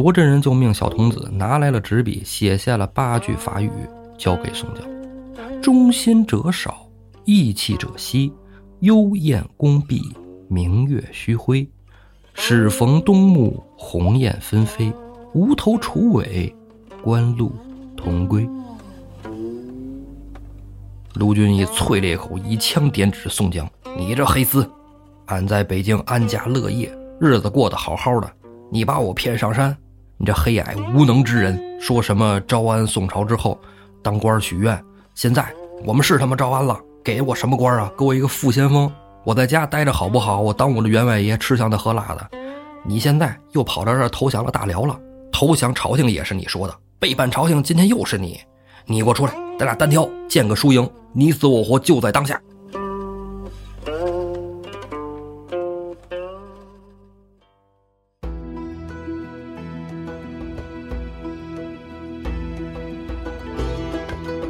罗真人就命小童子拿来了纸笔，写下了八句法语，交给宋江：“忠心者少，义气者稀。幽燕宫闭，明月虚辉。始逢冬暮，鸿雁纷飞。无头楚尾，官路同归。”卢俊义啐了一口，一枪点指宋江：“你这黑厮，俺在北京安家乐业，日子过得好好的，你把我骗上山，你这黑矮无能之人！说什么招安宋朝之后当官许愿，现在我们是他妈招安了，给我什么官啊？给我一个副先锋，我在家待着好不好？我当我的员外爷，吃香的喝辣的。你现在又跑到这儿投降了大辽了，投降朝廷也是你说的，背叛朝廷，今天又是你，你给我出来，咱俩单挑，见个输赢。”你死我活就在当下。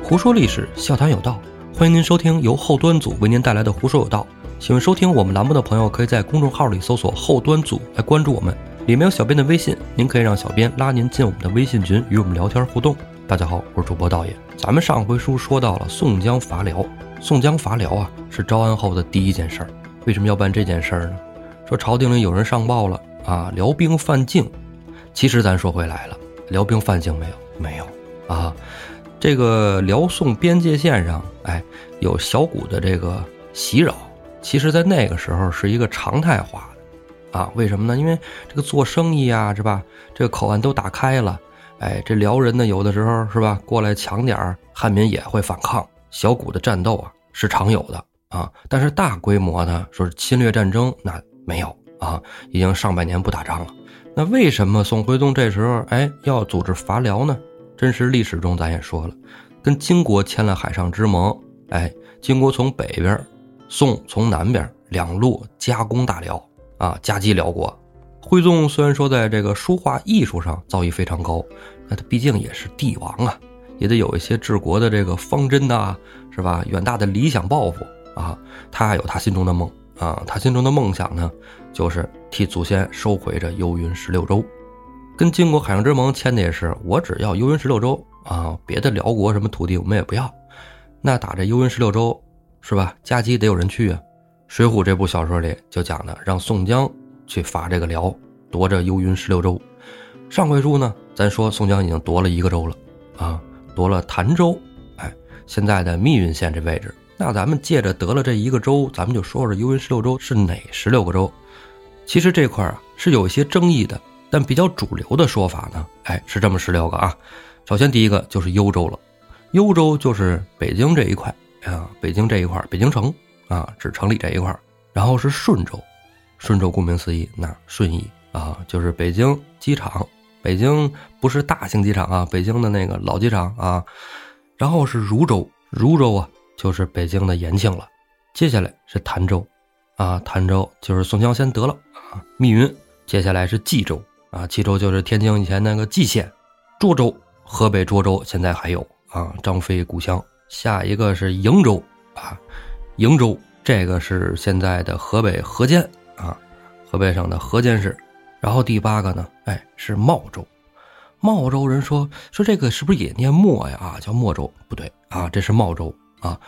胡说历史，笑谈有道，欢迎您收听由后端组为您带来的《胡说有道》。喜欢收听我们栏目的朋友，可以在公众号里搜索“后端组”来关注我们，里面有小编的微信，您可以让小编拉您进我们的微信群，与我们聊天互动。大家好，我是主播道爷。咱们上回书说到了宋江伐辽，宋江伐辽啊是招安后的第一件事儿。为什么要办这件事儿呢？说朝廷里有人上报了啊，辽兵犯境。其实咱说回来了，辽兵犯境没有？没有啊。这个辽宋边界线上，哎，有小股的这个袭扰，其实在那个时候是一个常态化的啊。为什么呢？因为这个做生意啊，是吧？这个口岸都打开了。哎，这辽人呢，有的时候是吧，过来抢点儿，汉民也会反抗，小股的战斗啊是常有的啊。但是大规模的说是侵略战争，那没有啊，已经上百年不打仗了。那为什么宋徽宗这时候哎要组织伐辽呢？真实历史中咱也说了，跟金国签了海上之盟，哎，金国从北边，宋从南边，两路夹攻大辽啊，夹击辽国。徽宗虽然说在这个书画艺术上造诣非常高，那他毕竟也是帝王啊，也得有一些治国的这个方针呐，是吧？远大的理想抱负啊，他有他心中的梦啊，他心中的梦想呢，就是替祖先收回这幽云十六州，跟金国海上之盟签的也是，我只要幽云十六州啊，别的辽国什么土地我们也不要。那打这幽云十六州，是吧？夹击得有人去啊，《水浒》这部小说里就讲的，让宋江。去伐这个辽，夺这幽云十六州。上回书呢，咱说宋江已经夺了一个州了，啊，夺了潭州，哎，现在的密云县这位置。那咱们借着得了这一个州，咱们就说说幽云十六州是哪十六个州。其实这块啊是有一些争议的，但比较主流的说法呢，哎，是这么十六个啊。首先第一个就是幽州了，幽州就是北京这一块啊，北京这一块，北京城啊，指城里这一块。然后是顺州。顺州顾名思义，那顺义啊，就是北京机场。北京不是大型机场啊，北京的那个老机场啊。然后是汝州，汝州啊，就是北京的延庆了。接下来是潭州，啊，潭州就是宋江先得了啊。密云，接下来是冀州啊，冀州就是天津以前那个蓟县。涿州，河北涿州现在还有啊，张飞故乡。下一个是瀛州啊，瀛州这个是现在的河北河间。啊，河北省的河间市，然后第八个呢，哎，是茂州。茂州人说说这个是不是也念莫呀？啊，叫莫州，不对啊，这是茂州啊。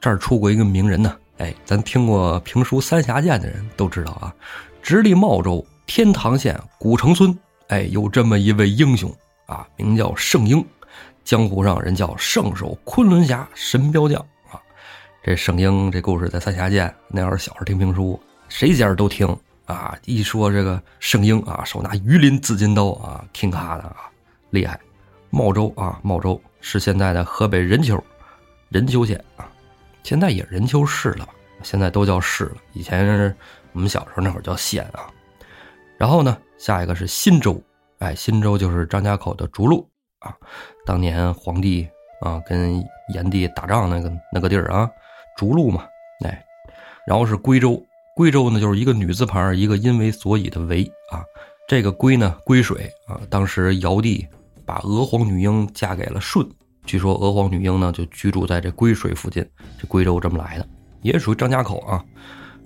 这儿出过一个名人呢，哎，咱听过评书《三峡剑》的人都知道啊。直隶茂州天堂县古城村，哎，有这么一位英雄啊，名叫圣婴，江湖上人叫圣手昆仑侠神镖将啊。这圣婴这故事在《三峡剑》那会儿小时候听评书。谁家都听啊！一说这个圣婴啊，手拿鱼鳞紫金刀啊，挺卡的啊，厉害。茂州啊，茂州是现在的河北任丘，任丘县啊，现在也任丘市了吧？现在都叫市了。以前我们小时候那会儿叫县啊。然后呢，下一个是新州，哎，新州就是张家口的逐鹿啊，当年皇帝啊跟炎帝打仗那个那个地儿啊，逐鹿嘛，哎，然后是归州。归州呢，就是一个女字旁，一个因为所以的为啊。这个归呢，归水啊。当时尧帝把娥皇女英嫁给了舜，据说娥皇女英呢就居住在这归水附近，这归州这么来的，也属于张家口啊。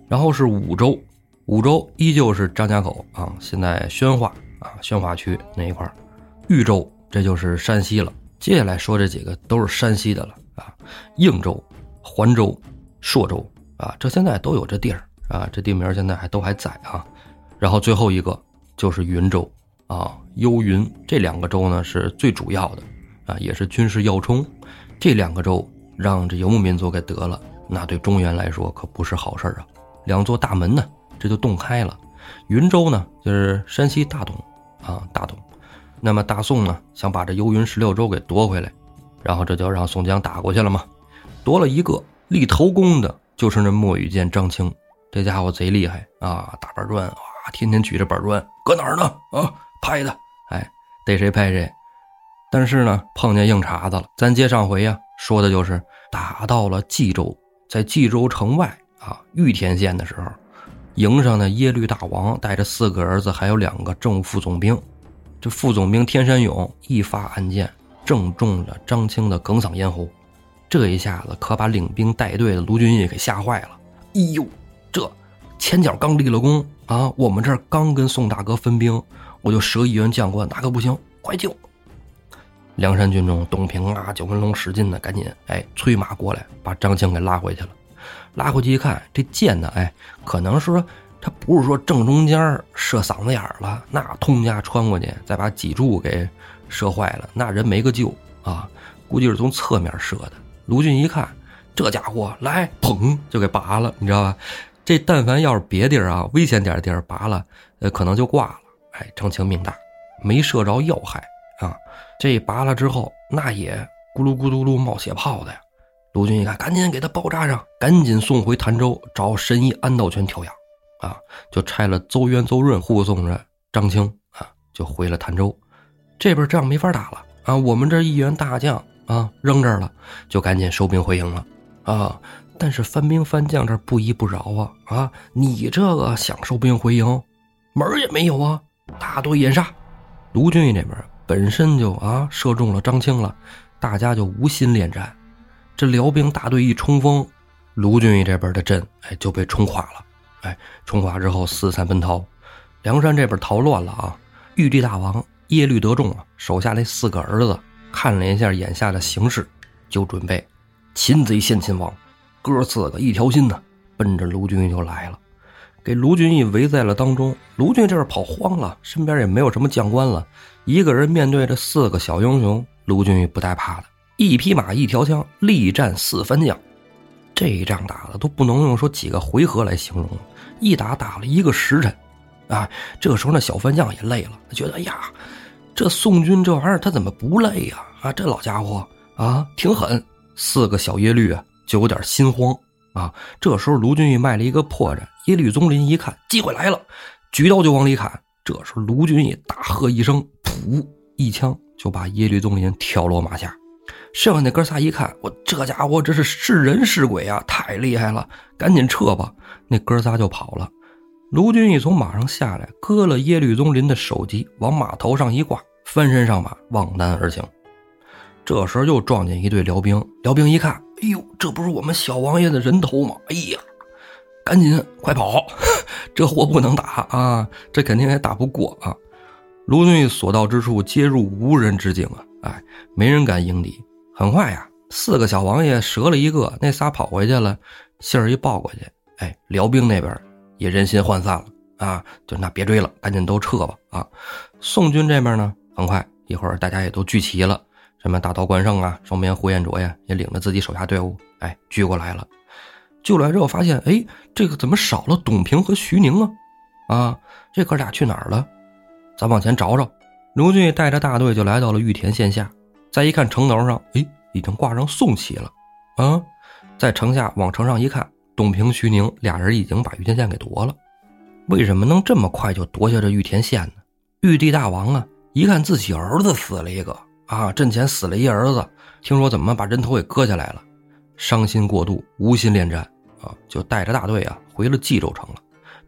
然后是武州，五州依旧是张家口啊。现在宣化啊，宣化区那一块儿，豫州这就是山西了。接下来说这几个都是山西的了啊，应州、环州、朔州啊，这现在都有这地儿啊，这地名现在还都还在啊。然后最后一个就是云州啊，幽云这两个州呢是最主要的啊，也是军事要冲。这两个州让这游牧民族给得了，那对中原来说可不是好事儿啊。两座大门呢，这就洞开了。云州呢，就是山西大同啊，大同。那么大宋呢，想把这幽云十六州给夺回来，然后这就让宋江打过去了嘛。夺了一个立头功的，就是那墨羽剑张青，这家伙贼厉害啊，大板砖哇，天天举着板砖，搁哪儿呢？啊，拍他，哎，逮谁拍谁。但是呢，碰见硬茬子了。咱接上回呀，说的就是打到了冀州，在冀州城外啊，玉田县的时候，营上的耶律大王带着四个儿子，还有两个正副总兵。这副总兵天山勇一发暗箭，正中了张清的哽嗓咽喉，这一下子可把领兵带队的卢俊义给吓坏了。哎呦，这前脚刚立了功啊，我们这儿刚跟宋大哥分兵，我就折一员将官，那可不行，快救！梁山军中，董平啊、九纹龙使劲的，赶紧哎催马过来，把张青给拉回去了。拉回去一看，这箭呢，哎，可能是说。他不是说正中间射嗓子眼了，那通家穿过去，再把脊柱给射坏了，那人没个救啊！估计是从侧面射的。卢俊一看，这家伙来，砰就给拔了，你知道吧？这但凡要是别地儿啊，危险点的地儿拔了，呃，可能就挂了。哎，张青命大，没射着要害啊！这拔了之后，那也咕噜咕噜噜冒血泡的呀。卢俊一看，赶紧给他包扎上，赶紧送回潭州找神医安道全调养。啊，就差了邹渊、邹润护送着张青啊，就回了潭州。这边仗没法打了啊，我们这一员大将啊扔这儿了，就赶紧收兵回营了啊。但是番兵番将这不依不饶啊啊！你这个想收兵回营，门也没有啊！大队掩杀，卢俊义这边本身就啊射中了张青了，大家就无心恋战。这辽兵大队一冲锋，卢俊义这边的阵哎就被冲垮了。哎，冲垮之后四散奔逃，梁山这边逃乱了啊！玉帝大王耶律德重啊，手下那四个儿子看了一下眼下的形势，就准备擒贼先擒王，哥四个一条心呢，奔着卢俊义就来了，给卢俊义围在了当中。卢俊义这边跑慌了，身边也没有什么将官了，一个人面对着四个小英雄，卢俊义不带怕的，一匹马一条枪，力战四番将。这一仗打的都不能用说几个回合来形容，一打打了一个时辰，啊，这时候那小番将也累了，觉得哎呀，这宋军这玩意儿他怎么不累呀？啊，这老家伙啊挺狠。四个小耶律啊就有点心慌啊。这时候卢俊义卖了一个破绽，耶律宗林一看机会来了，举刀就往里砍。这时候卢俊义大喝一声，噗，一枪就把耶律宗林挑落马下。剩下那哥仨一看，我这家伙这是是人是鬼啊！太厉害了，赶紧撤吧！那哥仨就跑了。卢俊义从马上下来，割了耶律宗林的首级，往马头上一挂，翻身上马，望南而行。这时候又撞见一队辽兵，辽兵一看，哎呦，这不是我们小王爷的人头吗？哎呀，赶紧快跑！这货不能打啊，这肯定也打不过啊！卢俊义所到之处，皆入无人之境啊！哎，没人敢迎敌。很快呀，四个小王爷折了一个，那仨跑回去了，信儿一报过去，哎，辽兵那边也人心涣散了啊，就那别追了，赶紧都撤吧啊！宋军这边呢，很快一会儿大家也都聚齐了，什么大刀关胜啊，双边呼延灼呀，也领着自己手下队伍，哎，聚过来了。聚过来之后发现，哎，这个怎么少了董平和徐宁啊？啊，这哥俩去哪儿了？咱往前找找。卢俊带着大队就来到了玉田县下。再一看城楼上，哎，已经挂上宋旗了，啊，在城下往城上一看，董平、徐宁俩人已经把玉田县给夺了。为什么能这么快就夺下这玉田县呢？玉帝大王啊，一看自己儿子死了一个啊，阵前死了一儿子，听说怎么把人头给割下来了，伤心过度，无心恋战啊，就带着大队啊回了冀州城了，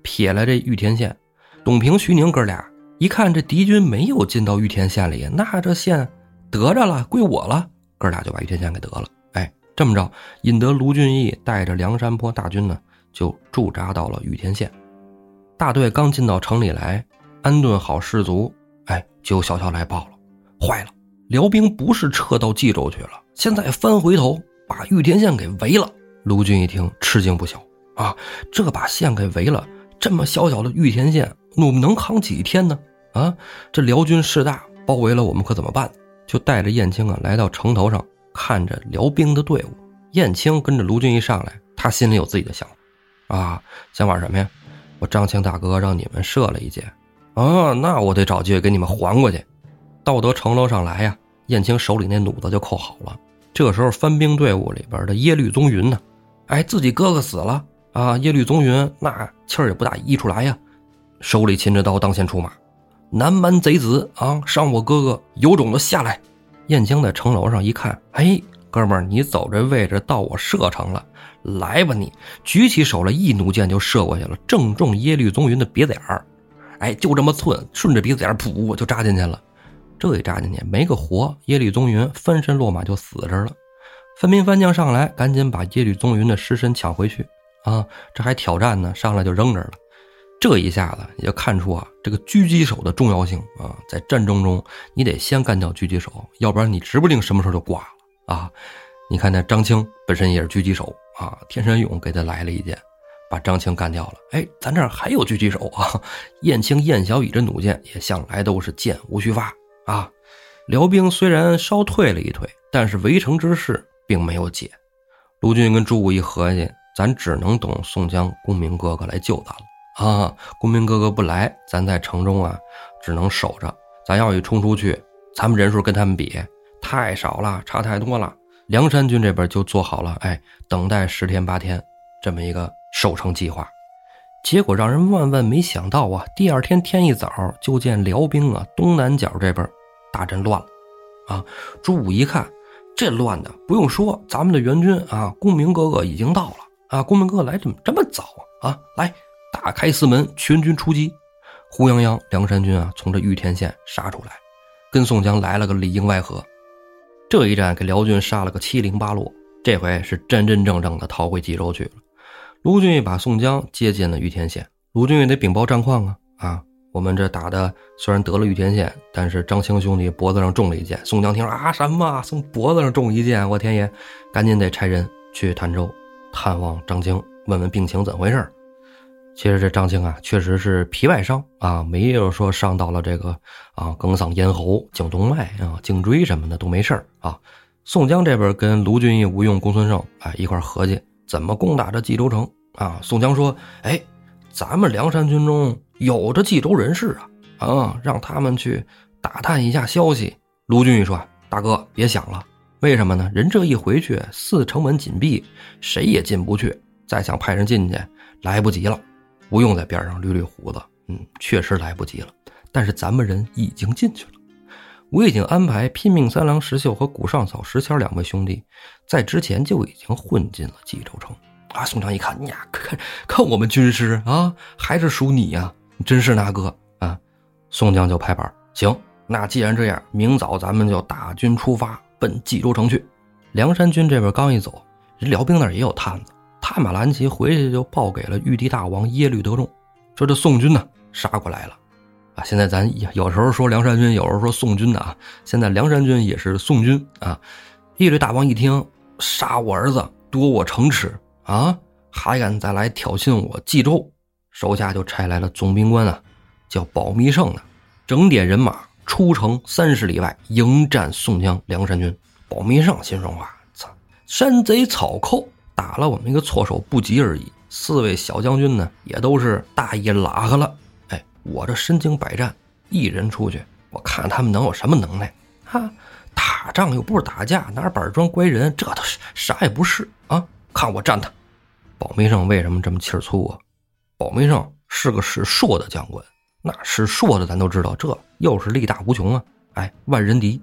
撇了这玉田县。董平、徐宁哥俩一看这敌军没有进到玉田县里，那这县。得着了，归我了，哥俩就把玉田县给得了。哎，这么着，引得卢俊义带着梁山泊大军呢，就驻扎到了玉田县。大队刚进到城里来，安顿好士卒，哎，就有小校来报了，坏了，辽兵不是撤到冀州去了，现在翻回头把玉田县给围了。卢俊一听，吃惊不小啊！这把县给围了，这么小小的玉田县，我们能扛几天呢？啊，这辽军势大，包围了我们可怎么办？就带着燕青啊，来到城头上，看着辽兵的队伍。燕青跟着卢俊义上来，他心里有自己的想法，啊，想法什么呀？我张青大哥让你们射了一箭，啊，那我得找机会给你们还过去。到得城楼上来呀，燕青手里那弩子就扣好了。这时候翻兵队伍里边的耶律宗云呢，哎，自己哥哥死了啊，耶律宗云那气儿也不大溢出来呀，手里擒着刀当先出马，南蛮贼子啊，伤我哥哥有种的下来。燕青在城楼上一看，哎。哥们儿，你走这位置到我射程了，来吧！你举起手来，一弩箭就射过去了，正中耶律宗云的鼻子眼儿。哎，就这么寸，顺着鼻子眼儿，噗，就扎进去了。这一扎进去，没个活，耶律宗云翻身落马就死这儿了。分兵番将上来，赶紧把耶律宗云的尸身抢回去。啊，这还挑战呢，上来就扔这儿了。这一下子也就看出啊，这个狙击手的重要性啊，在战争中你得先干掉狙击手，要不然你指不定什么时候就挂了。啊，你看那张青本身也是狙击手啊，田山勇给他来了一箭，把张青干掉了。哎，咱这儿还有狙击手啊，燕青、燕小乙这弩箭也向来都是箭无虚发啊。辽兵虽然稍退了一退，但是围城之势并没有解。卢俊跟朱武一合计，咱只能等宋江、公明哥哥来救咱了啊。公明哥哥不来，咱在城中啊，只能守着。咱要一冲出去，咱们人数跟他们比。太少了，差太多了。梁山军这边就做好了，哎，等待十天八天这么一个守城计划。结果让人万万没想到啊！第二天天一早就见辽兵啊东南角这边大阵乱了，啊！朱武一看这乱的，不用说，咱们的援军啊，公明哥哥已经到了啊！公明哥哥来怎么这么早？啊，来，打开四门，全军出击！呼泱泱，梁山军啊从这玉田县杀出来，跟宋江来了个里应外合。这一战给辽军杀了个七零八落，这回是真真正正的逃回冀州去了。卢俊义把宋江接进了玉田县，卢俊义得禀报战况啊啊！我们这打的虽然得了玉田县，但是张青兄弟脖子上中了一箭。宋江听说啊什么？从脖子上中一箭，我天爷！赶紧得差人去潭州探望张青，问问病情怎回事其实这张青啊，确实是皮外伤啊，没有说伤到了这个啊梗嗓咽喉、颈动脉啊、颈椎什么的都没事啊。宋江这边跟卢俊义、吴用、公孙胜哎一块合计怎么攻打这冀州城啊。宋江说：“哎，咱们梁山军中有着冀州人士啊，啊，让他们去打探一下消息。”卢俊义说：“大哥别想了，为什么呢？人这一回去，四城门紧闭，谁也进不去，再想派人进去，来不及了。”不用在边上捋捋胡子，嗯，确实来不及了。但是咱们人已经进去了，我已经安排拼命三郎石秀和古上草石谦两位兄弟，在之前就已经混进了冀州城。啊，宋江一看，呀，看看我们军师啊，还是属你呀，真是那个啊。宋江就拍板，行，那既然这样，明早咱们就大军出发，奔冀州城去。梁山军这边刚一走，人辽兵那也有探子。探马兰奇回去就报给了玉帝大王耶律德重，说这宋军呢杀过来了，啊，现在咱有时候说梁山军，有时候说宋军的啊，现在梁山军也是宋军啊。耶律大王一听，杀我儿子，夺我城池啊，还敢再来挑衅我冀州，手下就差来了总兵官啊，叫保密胜的，整点人马出城三十里外迎战宋江梁山军。保密胜心说话：操，山贼草寇。打了我们一个措手不及而已。四位小将军呢，也都是大意拉黑了。哎，我这身经百战，一人出去，我看他们能有什么能耐？哈，打仗又不是打架，拿板砖拐人，这都是啥也不是啊！看我战他！保密胜为什么这么气儿粗啊？保密胜是个使硕的将官，那使硕的咱都知道，这又是力大无穷啊！哎，万人敌，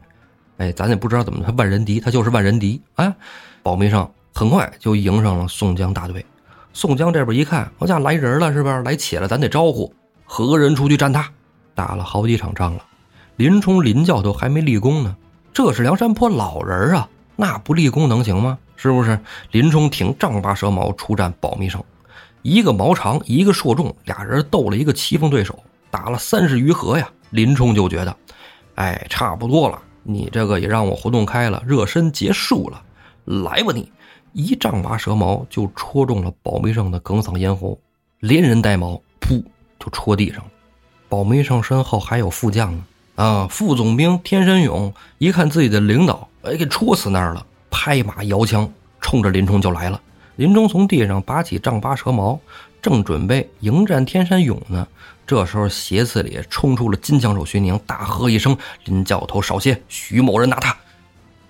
哎，咱也不知道怎么他万人敌，他就是万人敌啊！保密胜。很快就迎上了宋江大队，宋江这边一看，我家来人了，是吧？来且了，咱得招呼，何人出去战他？打了好几场仗了，林冲、林教头还没立功呢。这是梁山泊老人啊，那不立功能行吗？是不是？林冲挺丈八蛇矛出战保密胜，一个矛长，一个槊重，俩人斗了一个棋逢对手，打了三十余合呀。林冲就觉得，哎，差不多了，你这个也让我活动开了，热身结束了，来吧你！一丈八蛇矛就戳中了保梅胜的哽嗓咽喉，连人带矛，噗，就戳地上了。保梅胜身后还有副将呢，啊，副总兵天山勇一看自己的领导，哎，给戳死那儿了，拍马摇枪，冲着林冲就来了。林冲从地上拔起丈八蛇矛，正准备迎战天山勇呢。这时候斜刺里冲出了金枪手徐宁，大喝一声：“林教头少歇，徐某人拿他！”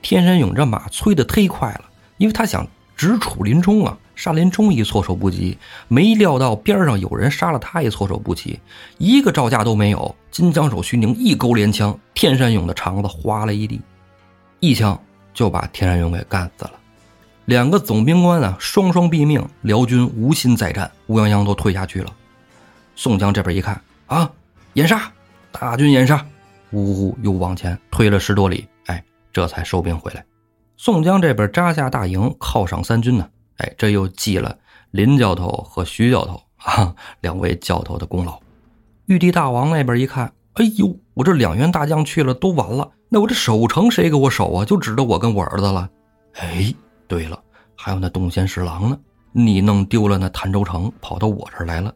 天山勇这马催得忒快了，因为他想直处林冲啊。杀林冲一措手不及，没料到边上有人杀了他一措手不及，一个招架都没有。金枪手徐宁一勾连枪，天山勇的肠子哗了一地，一枪就把天山勇给干死了。两个总兵官啊，双双毙命，辽军无心再战，乌泱泱都退下去了。宋江这边一看啊，掩杀，大军掩杀，呜呼，又往前退了十多里，哎，这才收兵回来。宋江这边扎下大营，犒赏三军呢。哎，这又记了林教头和徐教头啊两位教头的功劳。玉帝大王那边一看，哎呦，我这两员大将去了都完了，那我这守城谁给我守啊？就指着我跟我儿子了。哎，对了，还有那东仙侍郎呢，你弄丢了那潭州城，跑到我这儿来了，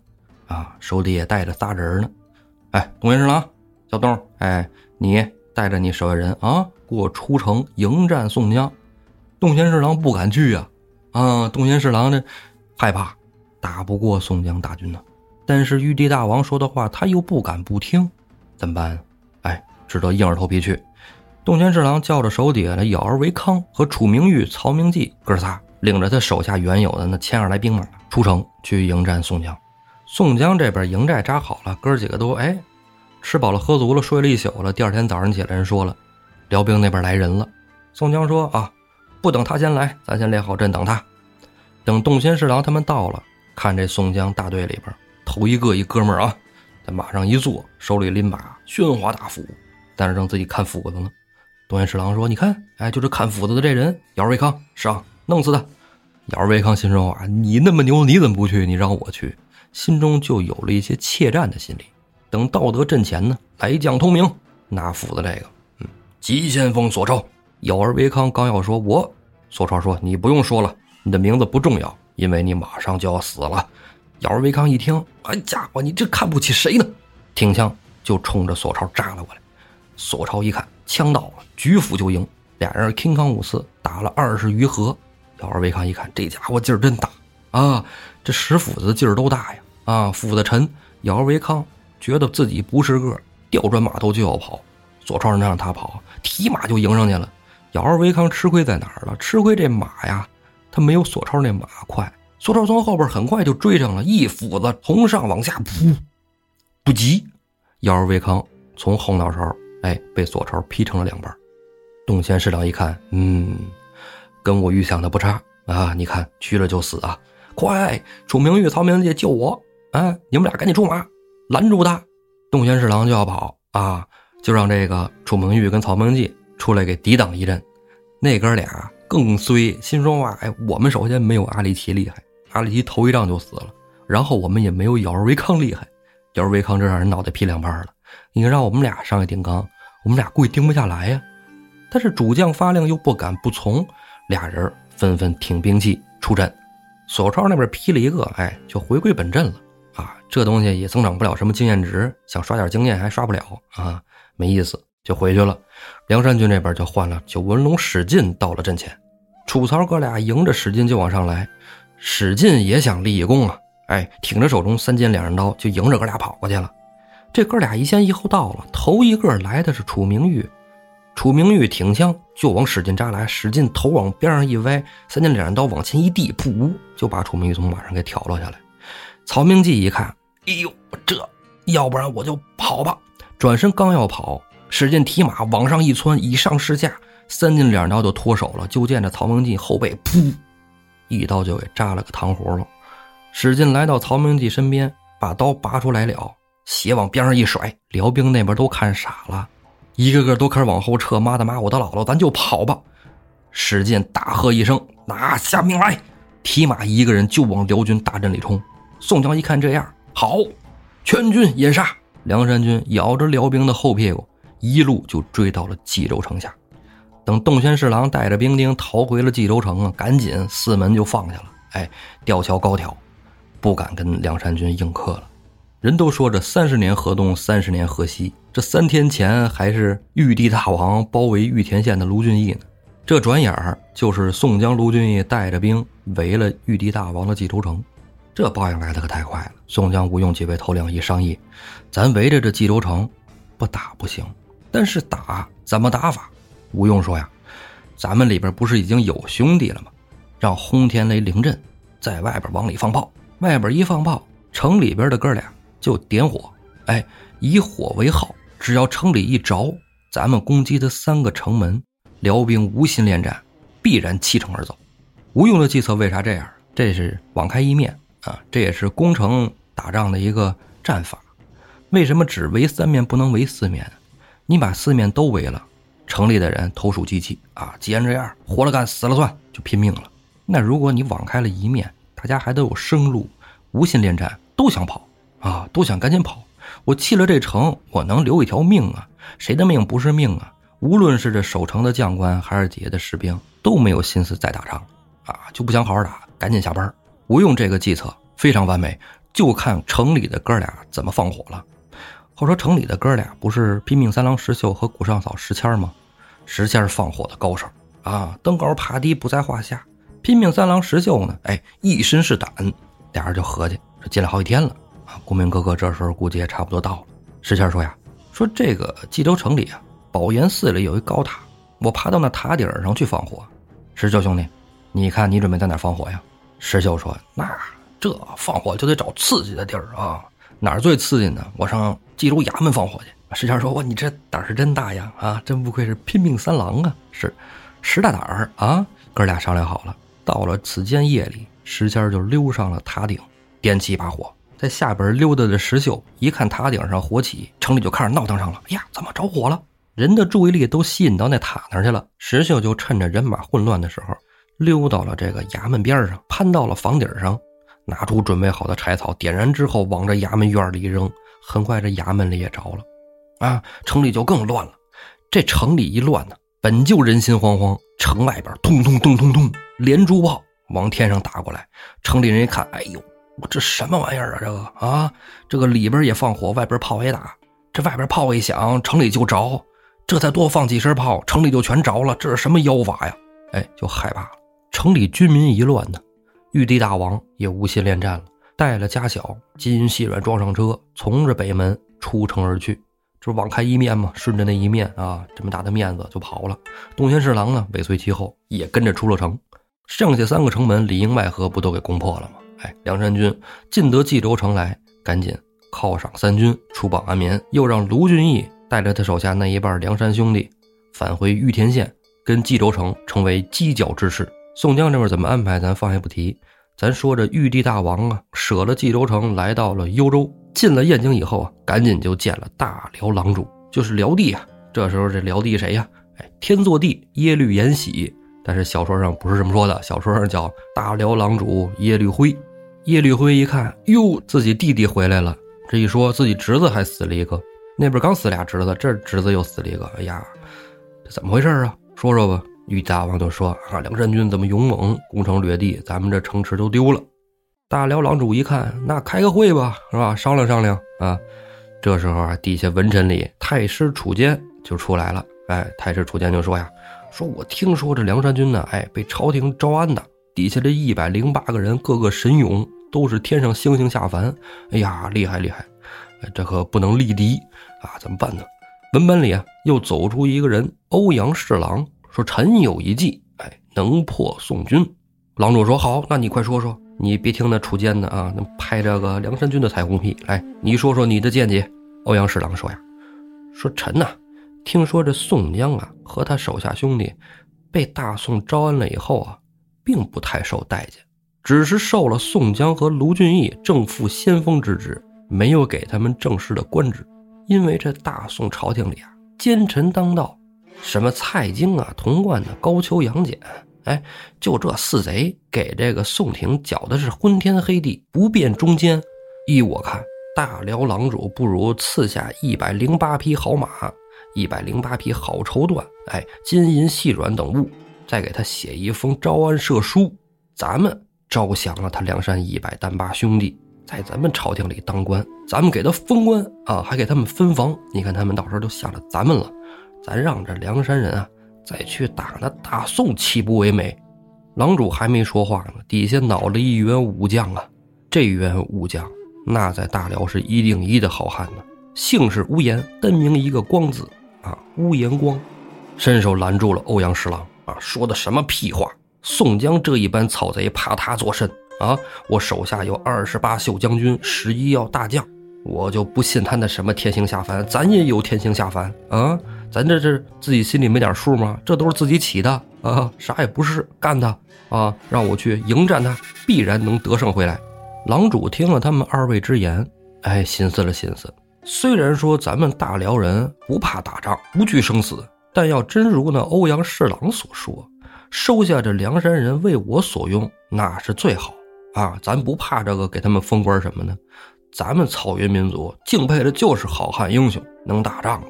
啊，手里也带着仨人呢。哎，东仙侍郎，小东，哎，你带着你手下人啊，我出城迎战宋江。洞仙侍郎不敢去呀。啊，洞仙侍郎呢，害怕打不过宋江大军呢。但是玉帝大王说的话，他又不敢不听，怎么办？哎，只得硬着头皮去。洞仙侍郎叫着手底下的咬儿为康和楚明玉、曹明济哥仨，领着他手下原有的那千二来兵马出城去迎战宋江。宋江这边营寨扎好了，哥几个都哎吃饱了喝足了，睡了一宿了。第二天早上起来，人说了，辽兵那边来人了。宋江说啊。不等他先来，咱先列好阵等他。等洞仙侍郎他们到了，看这宋江大队里边头一个一哥们儿啊，在马上一坐，手里拎把宣华大斧，但是正自己看斧子呢。洞仙侍郎说：“你看，哎，就是看斧子的这人，姚维康上，弄死他。”姚维康心中啊，你那么牛，你怎么不去？你让我去，心中就有了一些怯战的心理。等到得阵前呢，来将通明，拿斧子这个，急先锋索超。姚儿维康刚要说，我索超说：“你不用说了，你的名字不重要，因为你马上就要死了。”姚儿维康一听，哎家伙，你这看不起谁呢？挺枪就冲着索超扎了过来。索超一看枪到了，举斧就迎，俩人铿锵五次打了二十余合。姚儿维康一看，这家伙劲儿真大啊，这使斧子劲儿都大呀！啊，斧子沉。姚儿维康觉得自己不是个，调转马头就要跑。索超让让他跑，提马就迎上去了。姚二维康吃亏在哪儿了？吃亏这马呀，他没有索超那马快。索超从后边很快就追上了，一斧子从上往下噗，不急。姚二维康从后脑勺，哎，被索超劈成了两半。洞仙侍郎一看，嗯，跟我预想的不差啊！你看，去了就死啊！快，楚明玉、曹明介救我！哎，你们俩赶紧出马，拦住他！洞仙侍郎就要跑啊，就让这个楚明玉跟曹明介。出来给抵挡一阵，那哥俩更衰，心说话：“哎，我们首先没有阿里奇厉害，阿里奇头一仗就死了。然后我们也没有咬儿维康厉害，咬儿维康这让人脑袋劈两半了。你让我们俩上去顶缸，我们俩估计顶不下来呀。但是主将发令又不敢不从，俩人纷纷挺兵器出阵。索超那边劈了一个，哎，就回归本阵了啊。这东西也增长不了什么经验值，想刷点经验还刷不了啊，没意思。”就回去了，梁山军这边就换了九纹龙史进到了阵前，楚曹哥俩迎着史进就往上来，史进也想立一功啊，哎，挺着手中三尖两刃刀就迎着哥俩跑过去了。这哥俩一先一后到了，头一个来的是楚明玉，楚明玉挺枪就往史进扎来，史进头往边上一歪，三尖两刃刀往前一递，噗，就把楚明玉从马上给挑落下来。曹明济一看，哎呦，这要不然我就跑吧，转身刚要跑。使劲提马往上一窜，以上试下，三进两刀就脱手了。就见着曹明济后背，噗，一刀就给扎了个糖葫芦。使劲来到曹明济身边，把刀拔出来了，血往边上一甩。辽兵那边都看傻了，一个个都开始往后撤。妈的妈，我的姥姥，咱就跑吧！使劲大喝一声：“拿下命来！”提马一个人就往辽军大阵里冲。宋江一看这样，好，全军掩杀。梁山军咬着辽兵的后屁股，一路就追到了冀州城下。等洞宣侍郎带着兵丁逃回了冀州城啊，赶紧四门就放下了。哎，吊桥高挑，不敢跟梁山军硬磕了。人都说这三十年河东，三十年河西。这三天前还是玉帝大王包围玉田县的卢俊义呢，这转眼儿就是宋江、卢俊义带着兵围了玉帝大王的冀州城。这报应来的可太快了！宋江、吴用几位头领一商议，咱围着这冀州城，不打不行。但是打怎么打法？吴用说呀：“咱们里边不是已经有兄弟了吗？让轰天雷凌阵，在外边往里放炮。外边一放炮，城里边的哥俩就点火。哎，以火为号，只要城里一着，咱们攻击的三个城门，辽兵无心恋战，必然弃城而走。”吴用的计策为啥这样？这是网开一面。啊，这也是攻城打仗的一个战法。为什么只围三面不能围四面？你把四面都围了，城里的人投鼠忌器啊！既然这样，活了干，死了算，就拼命了。那如果你网开了一面，大家还都有生路，无心恋战，都想跑啊，都想赶紧跑。我弃了这城，我能留一条命啊？谁的命不是命啊？无论是这守城的将官，还是底下的士兵，都没有心思再打仗啊，就不想好好打，赶紧下班。不用这个计策非常完美，就看城里的哥俩怎么放火了。话说城里的哥俩不是拼命三郎石秀和古上嫂石谦吗？石谦放火的高手啊，登高爬低不在话下。拼命三郎石秀呢，哎，一身是胆，俩人就合计，这进来好几天了啊。公明哥哥这时候估计也差不多到了。石谦说呀，说这个冀州城里啊，宝岩寺里有一高塔，我爬到那塔顶上去放火。石秀兄弟，你看你准备在哪放火呀？石秀说：“那这放火就得找刺激的地儿啊，哪儿最刺激呢？我上冀州衙门放火去。”石谦说：“哇，你这胆是真大呀！啊，真不愧是拼命三郎啊！是，石大胆儿啊！”哥俩商量好了，到了此间夜里，石谦就溜上了塔顶，点起一把火，在下边溜达的石秀一看塔顶上火起，城里就开始闹腾上了。哎呀，怎么着火了？人的注意力都吸引到那塔那儿去了。石秀就趁着人马混乱的时候。溜到了这个衙门边上，攀到了房顶上，拿出准备好的柴草，点燃之后往这衙门院里一扔，很快这衙门里也着了，啊，城里就更乱了。这城里一乱呢，本就人心惶惶，城外边通通通通通，连珠炮往天上打过来。城里人一看，哎呦，我这什么玩意儿啊？这个啊，这个里边也放火，外边炮也打，这外边炮一响，城里就着，这才多放几声炮，城里就全着了。这是什么妖法呀？哎，就害怕了。城里军民一乱呢，玉帝大王也无心恋战了，带了家小金银细软装上车，从着北门出城而去。这不网开一面吗？顺着那一面啊，这么大的面子就跑了。东仙侍郎呢，尾随其后，也跟着出了城。剩下三个城门里应外合，不都给攻破了吗？哎，梁山军进得冀州城来，赶紧犒赏三军，出保安民，又让卢俊义带着他手下那一半梁山兄弟返回玉田县，跟冀州城成为犄角之势。宋江这边怎么安排，咱放下不提。咱说这玉帝大王啊，舍了冀州城，来到了幽州。进了燕京以后啊，赶紧就见了大辽郎主，就是辽帝啊。这时候这辽帝谁呀？哎，天祚帝耶律延禧。但是小说上不是这么说的，小说上叫大辽郎主耶律辉。耶律辉一看，哟，自己弟弟回来了。这一说，自己侄子还死了一个，那边刚死俩侄子，这侄子又死了一个。哎呀，这怎么回事啊？说说吧。玉大王就说：“啊，梁山军这么勇猛，攻城略地，咱们这城池都丢了。”大辽郎主一看，那开个会吧，是吧？商量商量啊。这时候啊，底下文臣里太师楚坚就出来了。哎，太师楚坚就说呀：“说我听说这梁山军呢，哎，被朝廷招安的，底下这一百零八个人，个个神勇，都是天上星星下凡。哎呀，厉害厉害！这可不能力敌啊，怎么办呢？”文本里啊，又走出一个人，欧阳侍郎。说臣有一计，哎，能破宋军。郎主说好，那你快说说，你别听那楚坚的啊，那拍这个梁山军的彩虹屁。来，你说说你的见解。欧阳侍郎说呀，说臣呐，听说这宋江啊和他手下兄弟被大宋招安了以后啊，并不太受待见，只是受了宋江和卢俊义正副先锋之职，没有给他们正式的官职。因为这大宋朝廷里啊，奸臣当道。什么蔡京啊、童贯的、高俅、杨戬，哎，就这四贼给这个宋廷搅的是昏天黑地，不辨忠奸。依我看，大辽郎主不如赐下一百零八匹好马，一百零八匹好绸缎，哎，金银细软等物，再给他写一封招安赦书，咱们招降了他梁山一百单八兄弟，在咱们朝廷里当官，咱们给他封官啊，还给他们分房。你看他们到时候都向着咱们了，咱让这梁山人啊再去打那大宋，岂不为美？狼主还没说话呢，底下恼了一员武将啊，这员武将。那在大辽是一顶一的好汉呢，姓氏乌延，单名一个光字啊，乌延光，伸手拦住了欧阳侍郎啊，说的什么屁话？宋江这一班草贼怕他作甚啊？我手下有二十八宿将军，十一要大将，我就不信他那什么天星下凡，咱也有天星下凡啊？咱这是自己心里没点数吗？这都是自己起的啊，啥也不是干的啊，让我去迎战他，必然能得胜回来。狼主听了他们二位之言，哎，心思了心思。虽然说咱们大辽人不怕打仗，不惧生死，但要真如那欧阳侍郎所说，收下这梁山人为我所用，那是最好啊！咱不怕这个给他们封官什么的，咱们草原民族敬佩的就是好汉英雄，能打仗。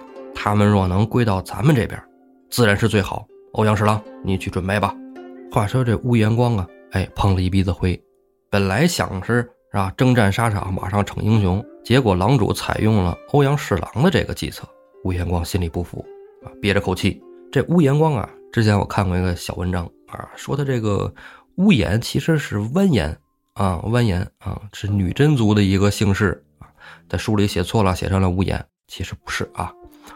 他们若能归到咱们这边，自然是最好。欧阳侍郎，你去准备吧。话说这乌延光啊，哎，碰了一鼻子灰。本来想是是吧，征战沙场，马上逞英雄，结果狼主采用了欧阳侍郎的这个计策，乌延光心里不服啊，憋着口气。这乌延光啊，之前我看过一个小文章啊，说他这个乌延其实是蜿蜒啊，蜿蜒啊，是女真族的一个姓氏啊，在书里写错了，写成了乌延，其实不是啊，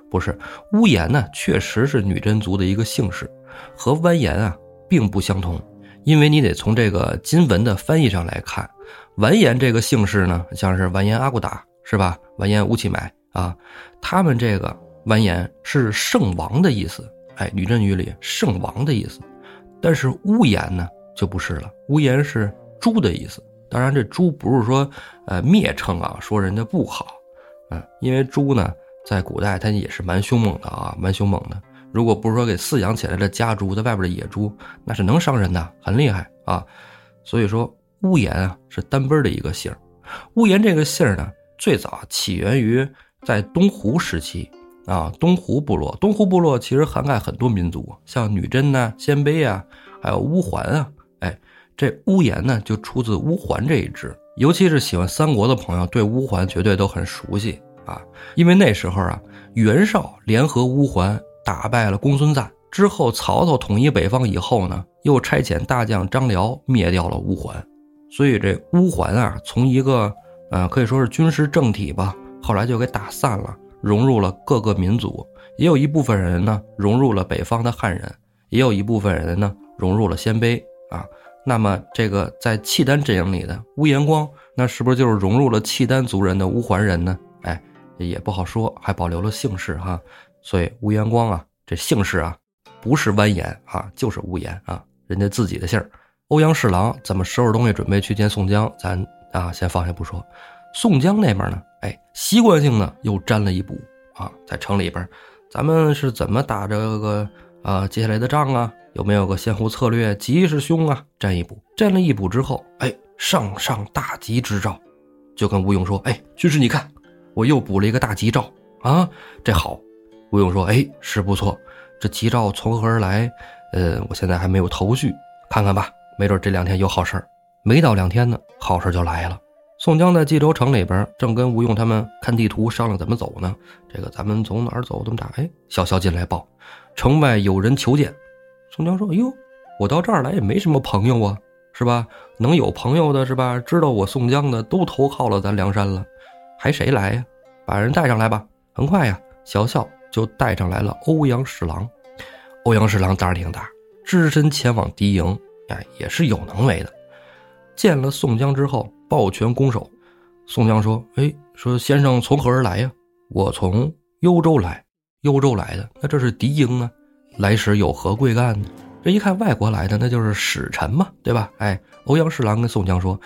不是乌延呢，确实是女真族的一个姓氏，和完颜啊并不相同。因为你得从这个金文的翻译上来看，完颜这个姓氏呢，像是完颜阿骨打是吧？完颜乌齐买啊，他们这个完颜是圣王的意思，哎，女真语里圣王的意思。但是乌颜呢就不是了，乌颜是猪的意思。当然这猪不是说呃蔑称啊，说人家不好，嗯，因为猪呢在古代它也是蛮凶猛的啊，蛮凶猛的。如果不是说给饲养起来的家猪，在外边的野猪，那是能伤人的，很厉害啊。所以说，乌延啊是单奔的一个姓乌延这个姓呢，最早起源于在东湖时期啊，东湖部落。东湖部落其实涵盖很多民族，像女真呐、鲜卑啊，还有乌桓啊。哎，这乌延呢就出自乌桓这一支。尤其是喜欢三国的朋友，对乌桓绝对都很熟悉啊，因为那时候啊，袁绍联合乌桓。打败了公孙瓒之后，曹操统一北方以后呢，又差遣大将张辽灭掉了乌桓，所以这乌桓啊，从一个呃可以说是军事政体吧，后来就给打散了，融入了各个民族，也有一部分人呢融入了北方的汉人，也有一部分人呢融入了鲜卑啊。那么这个在契丹阵营里的乌延光，那是不是就是融入了契丹族人的乌桓人呢？哎，也不好说，还保留了姓氏哈。所以吴延光啊，这姓氏啊，不是蜿蜒啊，就是乌延啊，人家自己的姓儿。欧阳侍郎怎么收拾东西准备去见宋江？咱啊先放下不说。宋江那边呢，哎，习惯性的又占了一步啊，在城里边，咱们是怎么打这个啊接下来的仗啊？有没有个先后策略？吉是凶啊？占一步，占了一步之后，哎，上上大吉之兆，就跟吴用说：“哎，军师你看，我又补了一个大吉兆啊，这好。”吴用说：“哎，是不错，这吉兆从何而来？呃，我现在还没有头绪，看看吧，没准这两天有好事儿。没到两天呢，好事就来了。宋江在冀州城里边，正跟吴用他们看地图商量怎么走呢。这个咱们从哪儿走？怎么打？哎，小萧进来报，城外有人求见。宋江说：‘哎呦，我到这儿来也没什么朋友啊，是吧？能有朋友的是吧？知道我宋江的都投靠了咱梁山了，还谁来呀？把人带上来吧。很快呀，小校。”就带上来了欧阳侍郎，欧阳侍郎胆儿挺大，只身前往敌营，哎，也是有能为的。见了宋江之后，抱拳拱手。宋江说：“哎，说先生从何而来呀？我从幽州来，幽州来的。那这是敌营啊，来时有何贵干呢？这一看外国来的，那就是使臣嘛，对吧？哎，欧阳侍郎跟宋江说：‘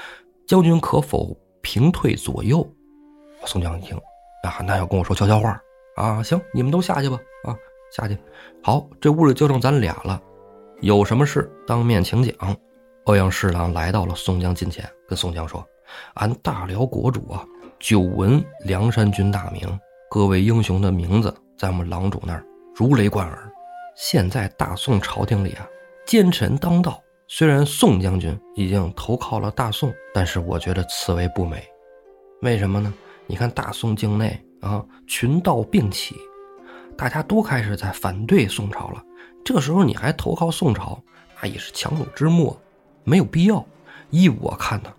将军可否平退左右？’宋江一听，啊，那要跟我说悄悄话。”啊，行，你们都下去吧。啊，下去。好，这屋里就剩咱俩了。有什么事当面请讲。欧阳侍郎来到了宋江近前，跟宋江说：“俺大辽国主啊，久闻梁山军大名，各位英雄的名字在我们郎主那儿如雷贯耳。现在大宋朝廷里啊，奸臣当道。虽然宋将军已经投靠了大宋，但是我觉得此为不美。为什么呢？你看大宋境内啊，群盗并起，大家都开始在反对宋朝了。这个时候你还投靠宋朝，那也是强弩之末，没有必要。依我看呢，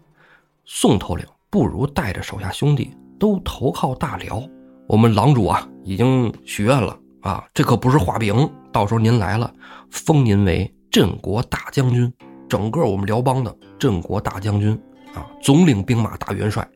宋头领不如带着手下兄弟都投靠大辽。我们狼主啊，已经许愿了啊，这可不是画饼。到时候您来了，封您为。镇国大将军，整个我们辽邦的镇国大将军啊，总领兵马大元帅，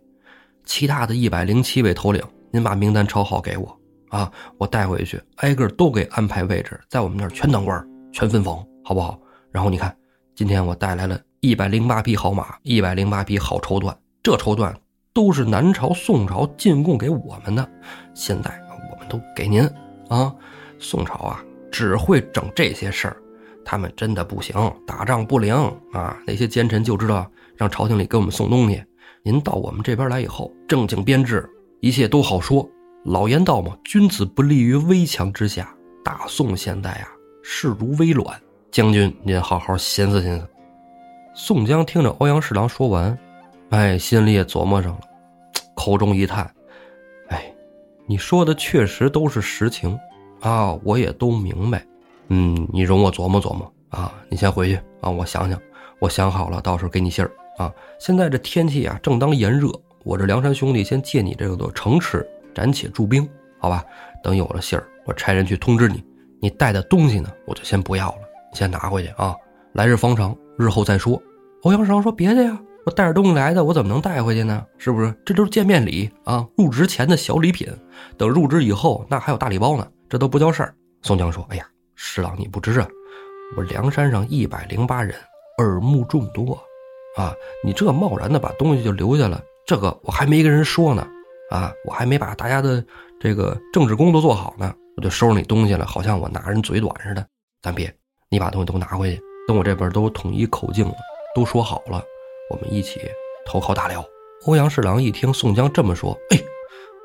其他的一百零七位头领，您把名单抄好给我啊，我带回去，挨个都给安排位置，在我们那儿全当官，全分封，好不好？然后你看，今天我带来了一百零八匹好马，一百零八匹好绸缎，这绸缎都是南朝、宋朝进贡给我们的，现在我们都给您啊。宋朝啊，只会整这些事儿。他们真的不行，打仗不灵啊！那些奸臣就知道让朝廷里给我们送东西。您到我们这边来以后，正经编制，一切都好说。老言道嘛，君子不立于危墙之下。大宋现在啊，势如危卵。将军，您好好寻思寻思。宋江听着欧阳侍郎说完，哎，心里也琢磨上了，口中一叹：“哎，你说的确实都是实情啊，我也都明白。”嗯，你容我琢磨琢磨啊！你先回去啊，我想想，我想好了，到时候给你信儿啊。现在这天气啊，正当炎热，我这梁山兄弟先借你这个城池，暂且驻兵，好吧？等有了信儿，我差人去通知你。你带的东西呢，我就先不要了，你先拿回去啊。来日方长，日后再说。欧阳生说：“别的呀，我带着东西来的，我怎么能带回去呢？是不是？这都是见面礼啊，入职前的小礼品。等入职以后，那还有大礼包呢，这都不叫事儿。”宋江说：“哎呀。”侍郎，你不知啊，我梁山上一百零八人，耳目众多，啊，你这贸然的把东西就留下了，这个我还没跟人说呢，啊，我还没把大家的这个政治工作做好呢，我就收拾你东西了，好像我拿人嘴短似的。咱别，你把东西都拿回去，等我这边都统一口径了，都说好了，我们一起投靠大辽。欧阳侍郎一听宋江这么说，哎，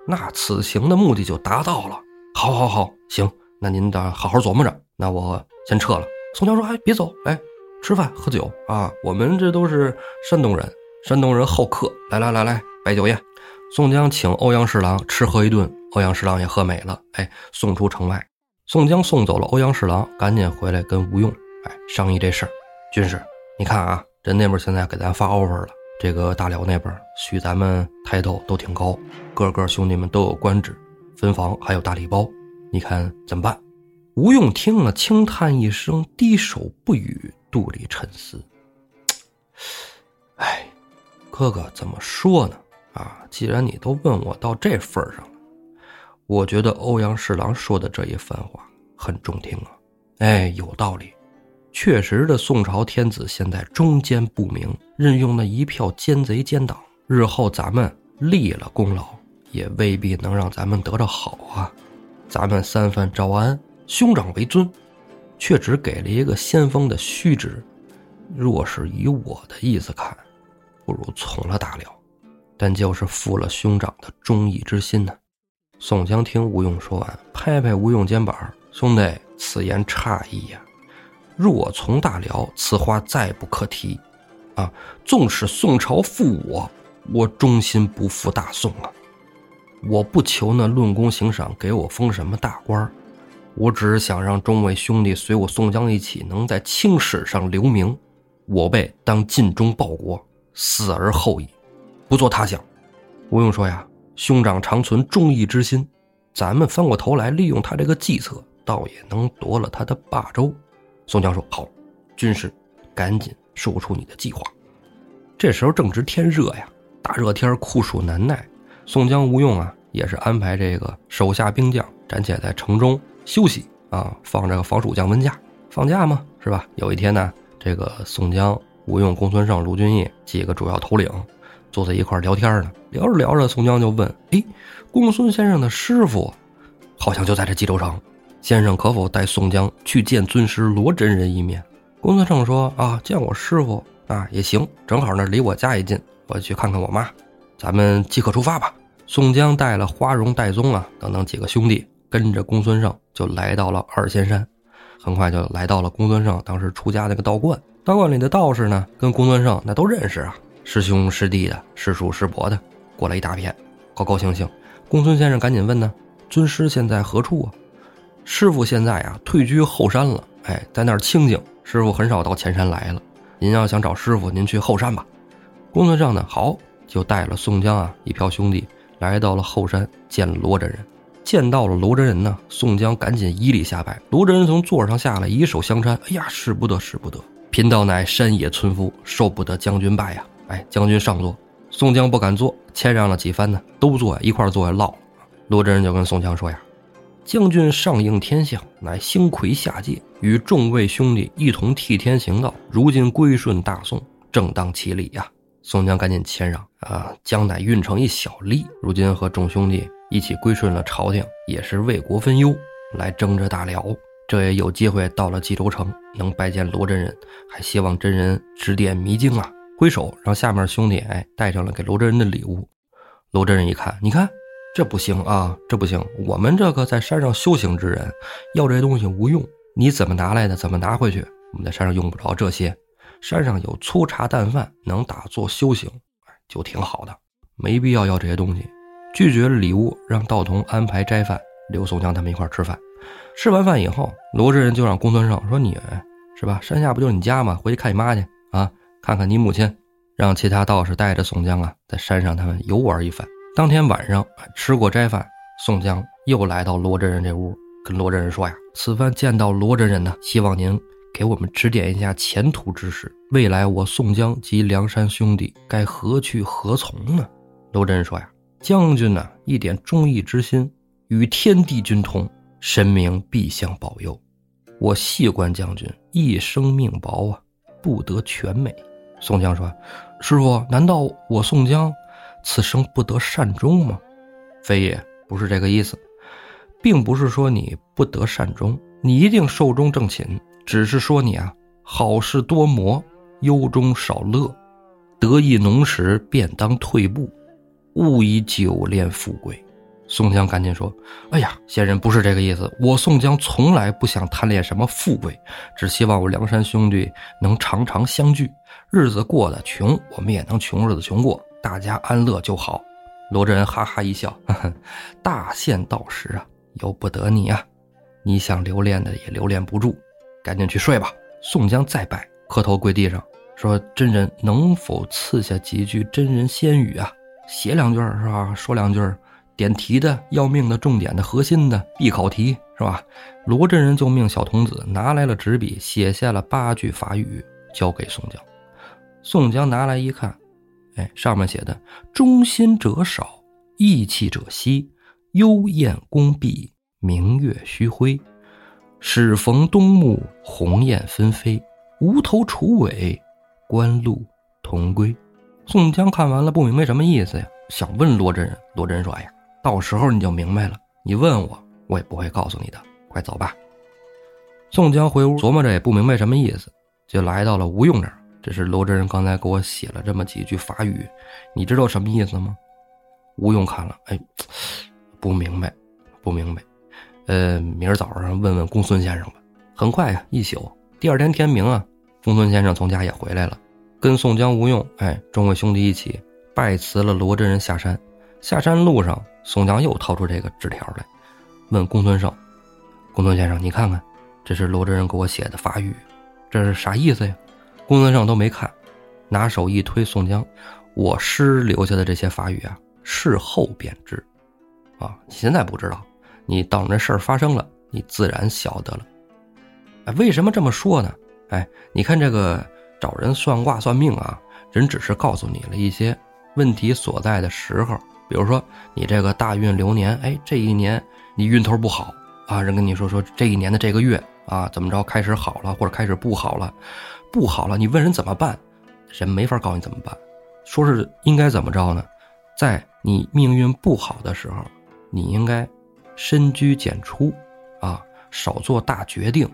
那此行的目的就达到了。好，好，好，行。那您得好好琢磨着。那我先撤了。宋江说：“哎，别走，哎吃饭喝酒啊！我们这都是山东人，山东人好客。来来来来，摆酒宴。”宋江请欧阳侍郎吃喝一顿，欧阳侍郎也喝美了。哎，送出城外。宋江送走了欧阳侍郎，赶紧回来跟吴用哎商议这事儿。军师，你看啊，人那边现在给咱发 offer 了，这个大辽那边许咱们抬头都挺高，个个兄弟们都有官职，分房还有大礼包。你看怎么办？吴用听了，轻叹一声，低首不语，肚里沉思。哎，哥哥怎么说呢？啊，既然你都问我到这份上了，我觉得欧阳侍郎说的这一番话很中听啊。哎，有道理，确实的，宋朝天子现在忠奸不明，任用那一票奸贼奸党，日后咱们立了功劳，也未必能让咱们得着好啊。咱们三藩招安，兄长为尊，却只给了一个先锋的虚职。若是以我的意思看，不如从了大辽，但就是负了兄长的忠义之心呢。宋江听吴用说完，拍拍吴用肩膀：“兄弟，此言差矣呀！若从大辽，此话再不可提。啊，纵使宋朝负我，我忠心不负大宋啊。”我不求那论功行赏，给我封什么大官我只是想让众位兄弟随我宋江一起，能在青史上留名。我辈当尽忠报国，死而后已，不做他想。吴用说呀：“兄长常存忠义之心，咱们翻过头来利用他这个计策，倒也能夺了他的霸州。”宋江说：“好，军师，赶紧说出你的计划。”这时候正值天热呀，大热天酷暑难耐。宋江、吴用啊，也是安排这个手下兵将暂且在城中休息啊，放这个防暑降温假，放假嘛，是吧？有一天呢，这个宋江、吴用、公孙胜、卢俊义几个主要头领坐在一块聊天呢，聊着聊着，宋江就问：“哎，公孙先生的师傅好像就在这冀州城，先生可否带宋江去见尊师罗真人一面？”公孙胜说：“啊，见我师傅啊也行，正好呢离我家也近，我去看看我妈，咱们即刻出发吧。”宋江带了花荣、戴宗啊等等几个兄弟，跟着公孙胜就来到了二仙山。很快就来到了公孙胜当时出家那个道观。道观里的道士呢，跟公孙胜那都认识啊，师兄师弟的，师叔师伯的，过来一大片，高高兴兴。公孙先生赶紧问呢：“尊师现在何处啊？”师傅现在啊退居后山了，哎，在那儿清静。师傅很少到前山来了。您要想找师傅，您去后山吧。公孙胜呢，好，就带了宋江啊一票兄弟。来到了后山，见罗真人，见到了罗真人呢。宋江赶紧一礼下拜。罗真人从座上下来，以手相搀。哎呀，使不得，使不得！贫道乃山野村夫，受不得将军拜呀！哎，将军上座。宋江不敢坐，谦让了几番呢，都坐一块坐下唠。罗真人就跟宋江说呀：“将军上应天下，乃星魁下界，与众位兄弟一同替天行道。如今归顺大宋，正当其礼呀。”宋江赶紧谦让啊，江乃运城一小吏，如今和众兄弟一起归顺了朝廷，也是为国分忧，来征这大辽。这也有机会到了冀州城，能拜见罗真人，还希望真人指点迷津啊。挥手让下面兄弟哎带上了给罗真人的礼物。罗真人一看，你看这不行啊，这不行，我们这个在山上修行之人，要这些东西无用，你怎么拿来的？怎么拿回去？我们在山上用不着这些。山上有粗茶淡饭，能打坐修行，就挺好的，没必要要这些东西。拒绝了礼物，让道童安排斋饭，刘宋江他们一块吃饭。吃完饭以后，罗真人就让公孙胜说：“你是吧？山下不就是你家吗？回去看你妈去啊，看看你母亲。”让其他道士带着宋江啊，在山上他们游玩一番。当天晚上吃过斋饭，宋江又来到罗真人这屋，跟罗真人说呀：“此番见到罗真人呢，希望您。”给我们指点一下前途之事，未来我宋江及梁山兄弟该何去何从呢？罗真人说呀：“将军呢，一点忠义之心与天地君通，神明必相保佑。我细观将军一生命薄啊，不得全美。”宋江说：“师傅，难道我宋江此生不得善终吗？”非也，不是这个意思，并不是说你不得善终，你一定寿终正寝。只是说你啊，好事多磨，忧中少乐，得意浓时便当退步，勿以久恋富贵。宋江赶紧说：“哎呀，仙人不是这个意思，我宋江从来不想贪恋什么富贵，只希望我梁山兄弟能常常相聚，日子过得穷，我们也能穷日子穷过，大家安乐就好。”罗真人哈哈一笑：“呵呵，大限到时啊，由不得你啊，你想留恋的也留恋不住。”赶紧去睡吧。宋江再拜，磕头跪地上说：“真人能否赐下几句真人仙语啊？写两句是吧？说两句点题的、要命的、重点的、核心的必考题是吧？”罗真人就命小童子拿来了纸笔，写下了八句法语，交给宋江。宋江拿来一看，哎，上面写的：“忠心者少，义气者稀，幽燕宫闭，明月虚辉。”始逢冬暮，鸿雁纷飞，无头楚尾，官路同归。宋江看完了，不明白什么意思呀？想问罗真人。罗真人说：“哎呀，到时候你就明白了。你问我，我也不会告诉你的。快走吧。”宋江回屋琢磨着，也不明白什么意思，就来到了吴用这儿。这是罗真人刚才给我写了这么几句法语，你知道什么意思吗？吴用看了，哎，不明白，不明白。呃，明儿早上问问公孙先生吧。很快呀，一宿，第二天天明啊，公孙先生从家也回来了，跟宋江、吴用，哎，众位兄弟一起拜辞了罗真人下山。下山路上，宋江又掏出这个纸条来，问公孙胜：“公孙先生，你看看，这是罗真人给我写的法语，这是啥意思呀？”公孙胜都没看，拿手一推宋江：“我师留下的这些法语啊，事后便知，啊，你现在不知道。”你等这事儿发生了，你自然晓得了。哎，为什么这么说呢？哎，你看这个找人算卦算命啊，人只是告诉你了一些问题所在的时候，比如说你这个大运流年，哎，这一年你运头不好啊，人跟你说说这一年的这个月啊，怎么着开始好了，或者开始不好了，不好了，你问人怎么办，人没法告诉你怎么办，说是应该怎么着呢？在你命运不好的时候，你应该。深居简出，啊，少做大决定，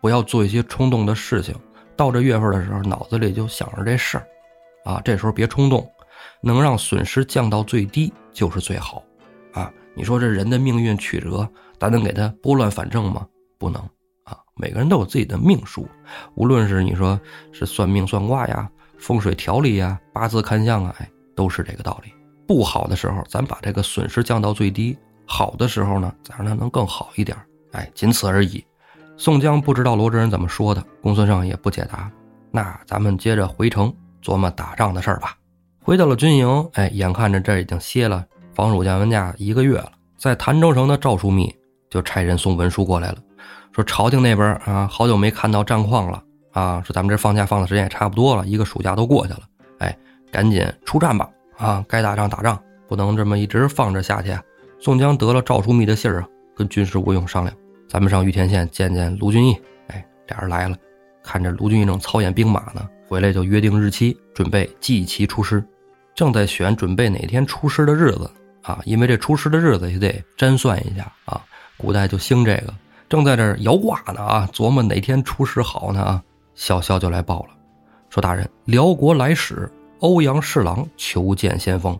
不要做一些冲动的事情。到这月份的时候，脑子里就想着这事儿，啊，这时候别冲动。能让损失降到最低就是最好。啊，你说这人的命运曲折，咱能给他拨乱反正吗？不能啊！每个人都有自己的命数，无论是你说是算命算卦呀、风水调理呀、八字看相啊，哎，都是这个道理。不好的时候，咱把这个损失降到最低；好的时候呢，咱让它能更好一点。哎，仅此而已。宋江不知道罗真人怎么说的，公孙胜也不解答。那咱们接着回城琢磨打仗的事儿吧。回到了军营，哎，眼看着这已经歇了防暑降温假一个月了，在潭州城的赵枢密就差人送文书过来了，说朝廷那边啊，好久没看到战况了啊，说咱们这放假放的时间也差不多了，一个暑假都过去了，哎，赶紧出战吧啊，该打仗打仗，不能这么一直放着下去。宋江得了赵枢密的信儿啊，跟军师吴用商量。咱们上玉田县见见卢俊义，哎，俩人来了，看着卢俊义正操演兵马呢，回来就约定日期，准备祭旗出师，正在选准备哪天出师的日子啊，因为这出师的日子也得占算一下啊，古代就兴这个，正在这摇卦呢啊，琢磨哪天出师好呢啊，小萧就来报了，说大人，辽国来使欧阳侍郎求见先锋。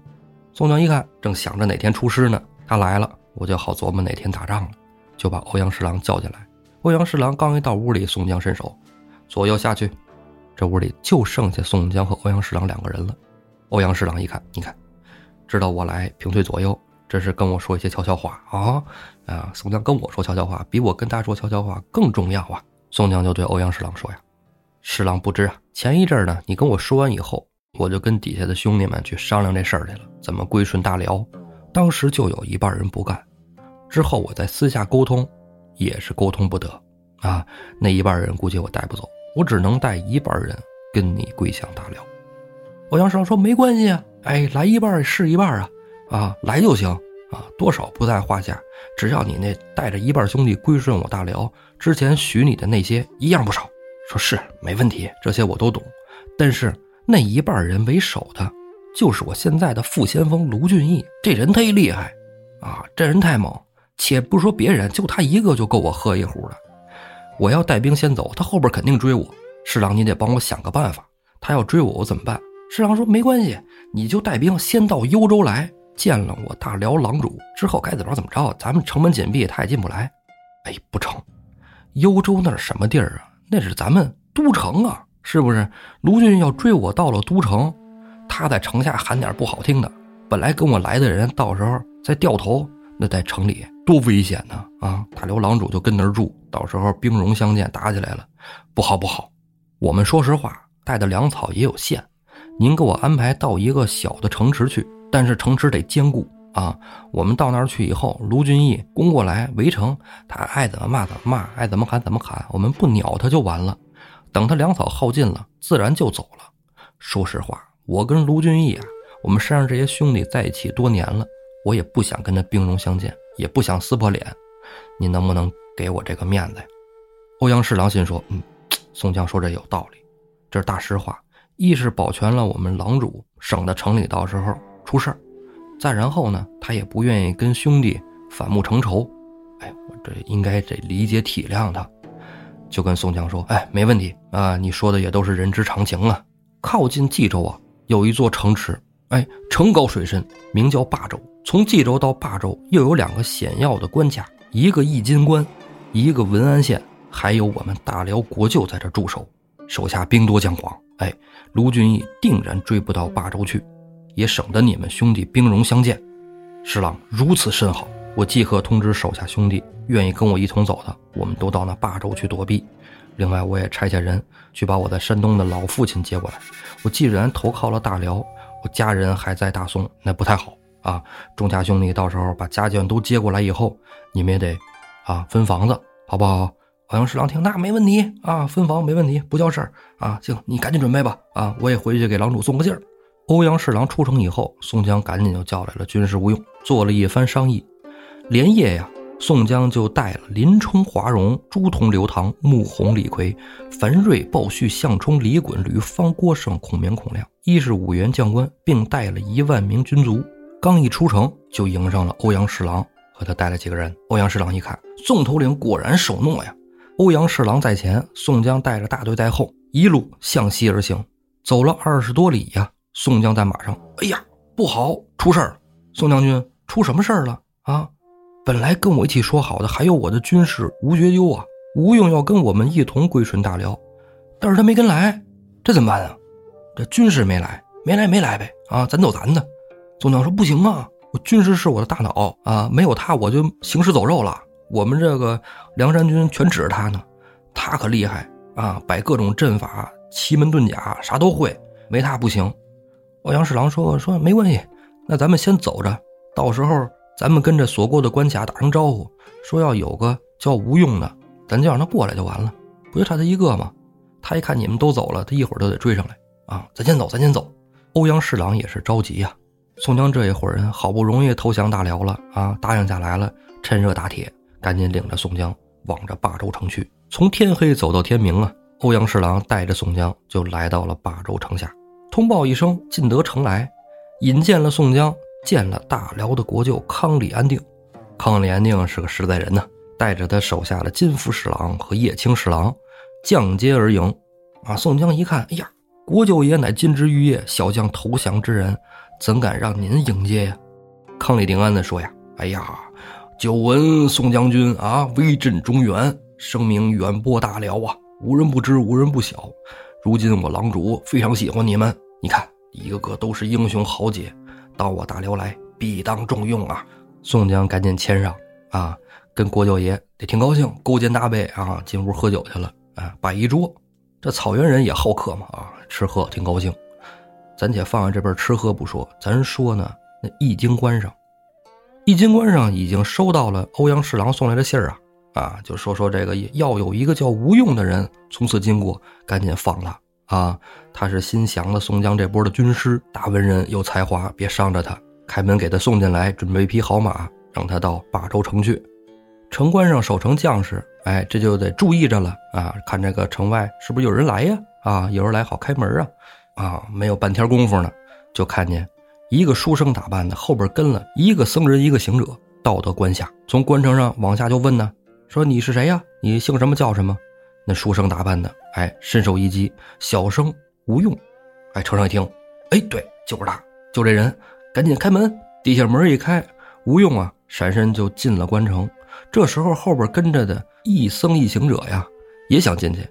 宋江一看，正想着哪天出师呢，他来了，我就好琢磨哪天打仗了。就把欧阳侍郎叫进来。欧阳侍郎刚一到屋里，宋江伸手，左右下去。这屋里就剩下宋江和欧阳侍郎两个人了。欧阳侍郎一看，你看，知道我来，平退左右，这是跟我说一些悄悄话啊啊！宋江跟我说悄悄话，比我跟他说悄悄话更重要啊！宋江就对欧阳侍郎说呀：“侍郎不知啊，前一阵呢，你跟我说完以后，我就跟底下的兄弟们去商量这事儿去了，怎么归顺大辽。当时就有一半人不干。”之后我再私下沟通，也是沟通不得，啊，那一半人估计我带不走，我只能带一半人跟你归降大辽。欧阳生说没关系啊，哎，来一半是一半啊，啊，来就行啊，多少不在话下，只要你那带着一半兄弟归顺我大辽，之前许你的那些一样不少。说是没问题，这些我都懂，但是那一半人为首的，就是我现在的副先锋卢俊义，这人忒厉害，啊，这人太猛。且不说别人，就他一个就够我喝一壶的。我要带兵先走，他后边肯定追我。侍郎，你得帮我想个办法。他要追我，我怎么办？侍郎说：“没关系，你就带兵先到幽州来见了我大辽狼主，之后该怎么着怎么着。咱们城门紧闭，他也进不来。”哎，不成，幽州那是什么地儿啊？那是咱们都城啊，是不是？卢俊要追我到了都城，他在城下喊点不好听的，本来跟我来的人，到时候再掉头。那在城里多危险呢！啊，大刘郎主就跟那儿住，到时候兵戎相见打起来了，不好不好。我们说实话，带的粮草也有限，您给我安排到一个小的城池去，但是城池得坚固啊。我们到那儿去以后，卢俊义攻过来围城，他爱怎么骂怎么骂，爱怎么喊怎么喊，我们不鸟他就完了。等他粮草耗尽了，自然就走了。说实话，我跟卢俊义啊，我们山上这些兄弟在一起多年了。我也不想跟他兵戎相见，也不想撕破脸，你能不能给我这个面子呀？欧阳侍郎心说：“嗯，宋江说这有道理，这是大实话。一是保全了我们狼主，省得城里到时候出事儿；再然后呢，他也不愿意跟兄弟反目成仇。哎，我这应该得理解体谅他。就跟宋江说：哎，没问题啊，你说的也都是人之常情啊。靠近冀州啊，有一座城池，哎，城高水深，名叫霸州。”从冀州到霸州，又有两个险要的关卡，一个易金关，一个文安县，还有我们大辽国舅在这驻守，手下兵多将广。哎，卢俊义定然追不到霸州去，也省得你们兄弟兵戎相见。侍郎如此甚好，我即刻通知手下兄弟，愿意跟我一同走的，我们都到那霸州去躲避。另外，我也差下人去把我在山东的老父亲接过来。我既然投靠了大辽，我家人还在大宋，那不太好。啊，众家兄弟，到时候把家眷都接过来以后，你们也得，啊，分房子，好不好？欧阳侍郎听，那没问题啊，分房没问题，不叫事儿啊。行，你赶紧准备吧。啊，我也回去给郎主送个信儿。欧阳侍郎出城以后，宋江赶紧就叫来了军师吴用，做了一番商议。连夜呀，宋江就带了林冲、华容、朱仝、刘唐、穆弘、李逵、樊瑞、鲍旭、项冲、李衮、吕方、郭盛、孔明、孔亮，一是五员将官，并带了一万名军卒。刚一出城，就迎上了欧阳侍郎和他带了几个人。欧阳侍郎一看，宋头领果然守诺呀。欧阳侍郎在前，宋江带着大队在后，一路向西而行。走了二十多里呀，宋江在马上，哎呀，不好，出事儿了！宋将军，出什么事儿了啊？本来跟我一起说好的还有我的军师吴学究啊，吴用要跟我们一同归顺大辽，但是他没跟来，这怎么办啊？这军师没来，没来没来呗啊，咱走咱的。宋江说不行啊，我军师是我的大脑啊，没有他我就行尸走肉了。我们这个梁山军全指着他呢，他可厉害啊，摆各种阵法。奇门遁甲啥都会，没他不行。欧阳侍郎说：“说没关系，那咱们先走着，到时候咱们跟着所过的关卡打声招呼，说要有个叫吴用的，咱就让他过来就完了，不就差他一个吗？他一看你们都走了，他一会儿都得追上来啊！咱先走，咱先走。”欧阳侍郎也是着急呀。宋江这一伙人好不容易投降大辽了啊，答应下来了，趁热打铁，赶紧领着宋江往着霸州城去。从天黑走到天明啊。欧阳侍郎带着宋江就来到了霸州城下，通报一声进得城来，引荐了宋江，见了大辽的国舅康里安定。康里安定是个实在人呢，带着他手下的金福侍郎和叶青侍郎降阶而迎。啊，宋江一看，哎呀，国舅爷乃金枝玉叶，小将投降之人，怎敢让您迎接呀？康里定安的说呀，哎呀，久闻宋将军啊，威震中原，声名远播大辽啊。无人不知，无人不晓。如今我狼主非常喜欢你们，你看一个个都是英雄豪杰，到我大辽来必当重用啊！宋江赶紧签上啊，跟国舅爷也挺高兴，勾肩搭背啊，进屋喝酒去了啊，摆一桌。这草原人也好客嘛啊，吃喝挺高兴。咱且放下这边吃喝不说，咱说呢，那易经关上，易经关上已经收到了欧阳侍郎送来的信儿啊。啊，就说说这个要有一个叫吴用的人从此经过，赶紧放他啊！他是新降了宋江这波的军师，大文人有才华，别伤着他。开门给他送进来，准备一匹好马，让他到霸州城去。城关上守城将士，哎，这就得注意着了啊！看这个城外是不是有人来呀？啊，有人来好开门啊！啊，没有半天功夫呢，就看见一个书生打扮的，后边跟了一个僧人，一个行者，到得关下，从关城上往下就问呢。说你是谁呀？你姓什么叫什么？那书生打扮的，哎，身手一击，小生吴用。哎，丞上一听，哎，对，就是他，就这人，赶紧开门。底下门一开，吴用啊，闪身就进了关城。这时候后边跟着的一僧一行者呀，也想进去。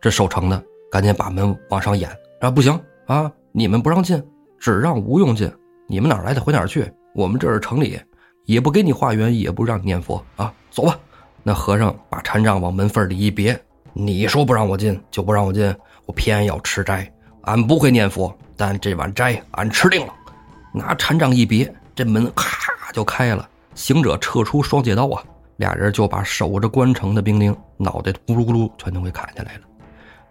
这守城的赶紧把门往上掩，啊，不行啊，你们不让进，只让吴用进。你们哪来的回哪去。我们这是城里，也不给你化缘，也不让你念佛啊，走吧。那和尚把禅杖往门缝里一别，你说不让我进就不让我进，我偏要吃斋。俺不会念佛，但这碗斋俺吃定了。拿禅杖一别，这门咔就开了。行者撤出双截刀啊，俩人就把守着关城的兵丁脑袋咕噜咕噜全都给砍下来了。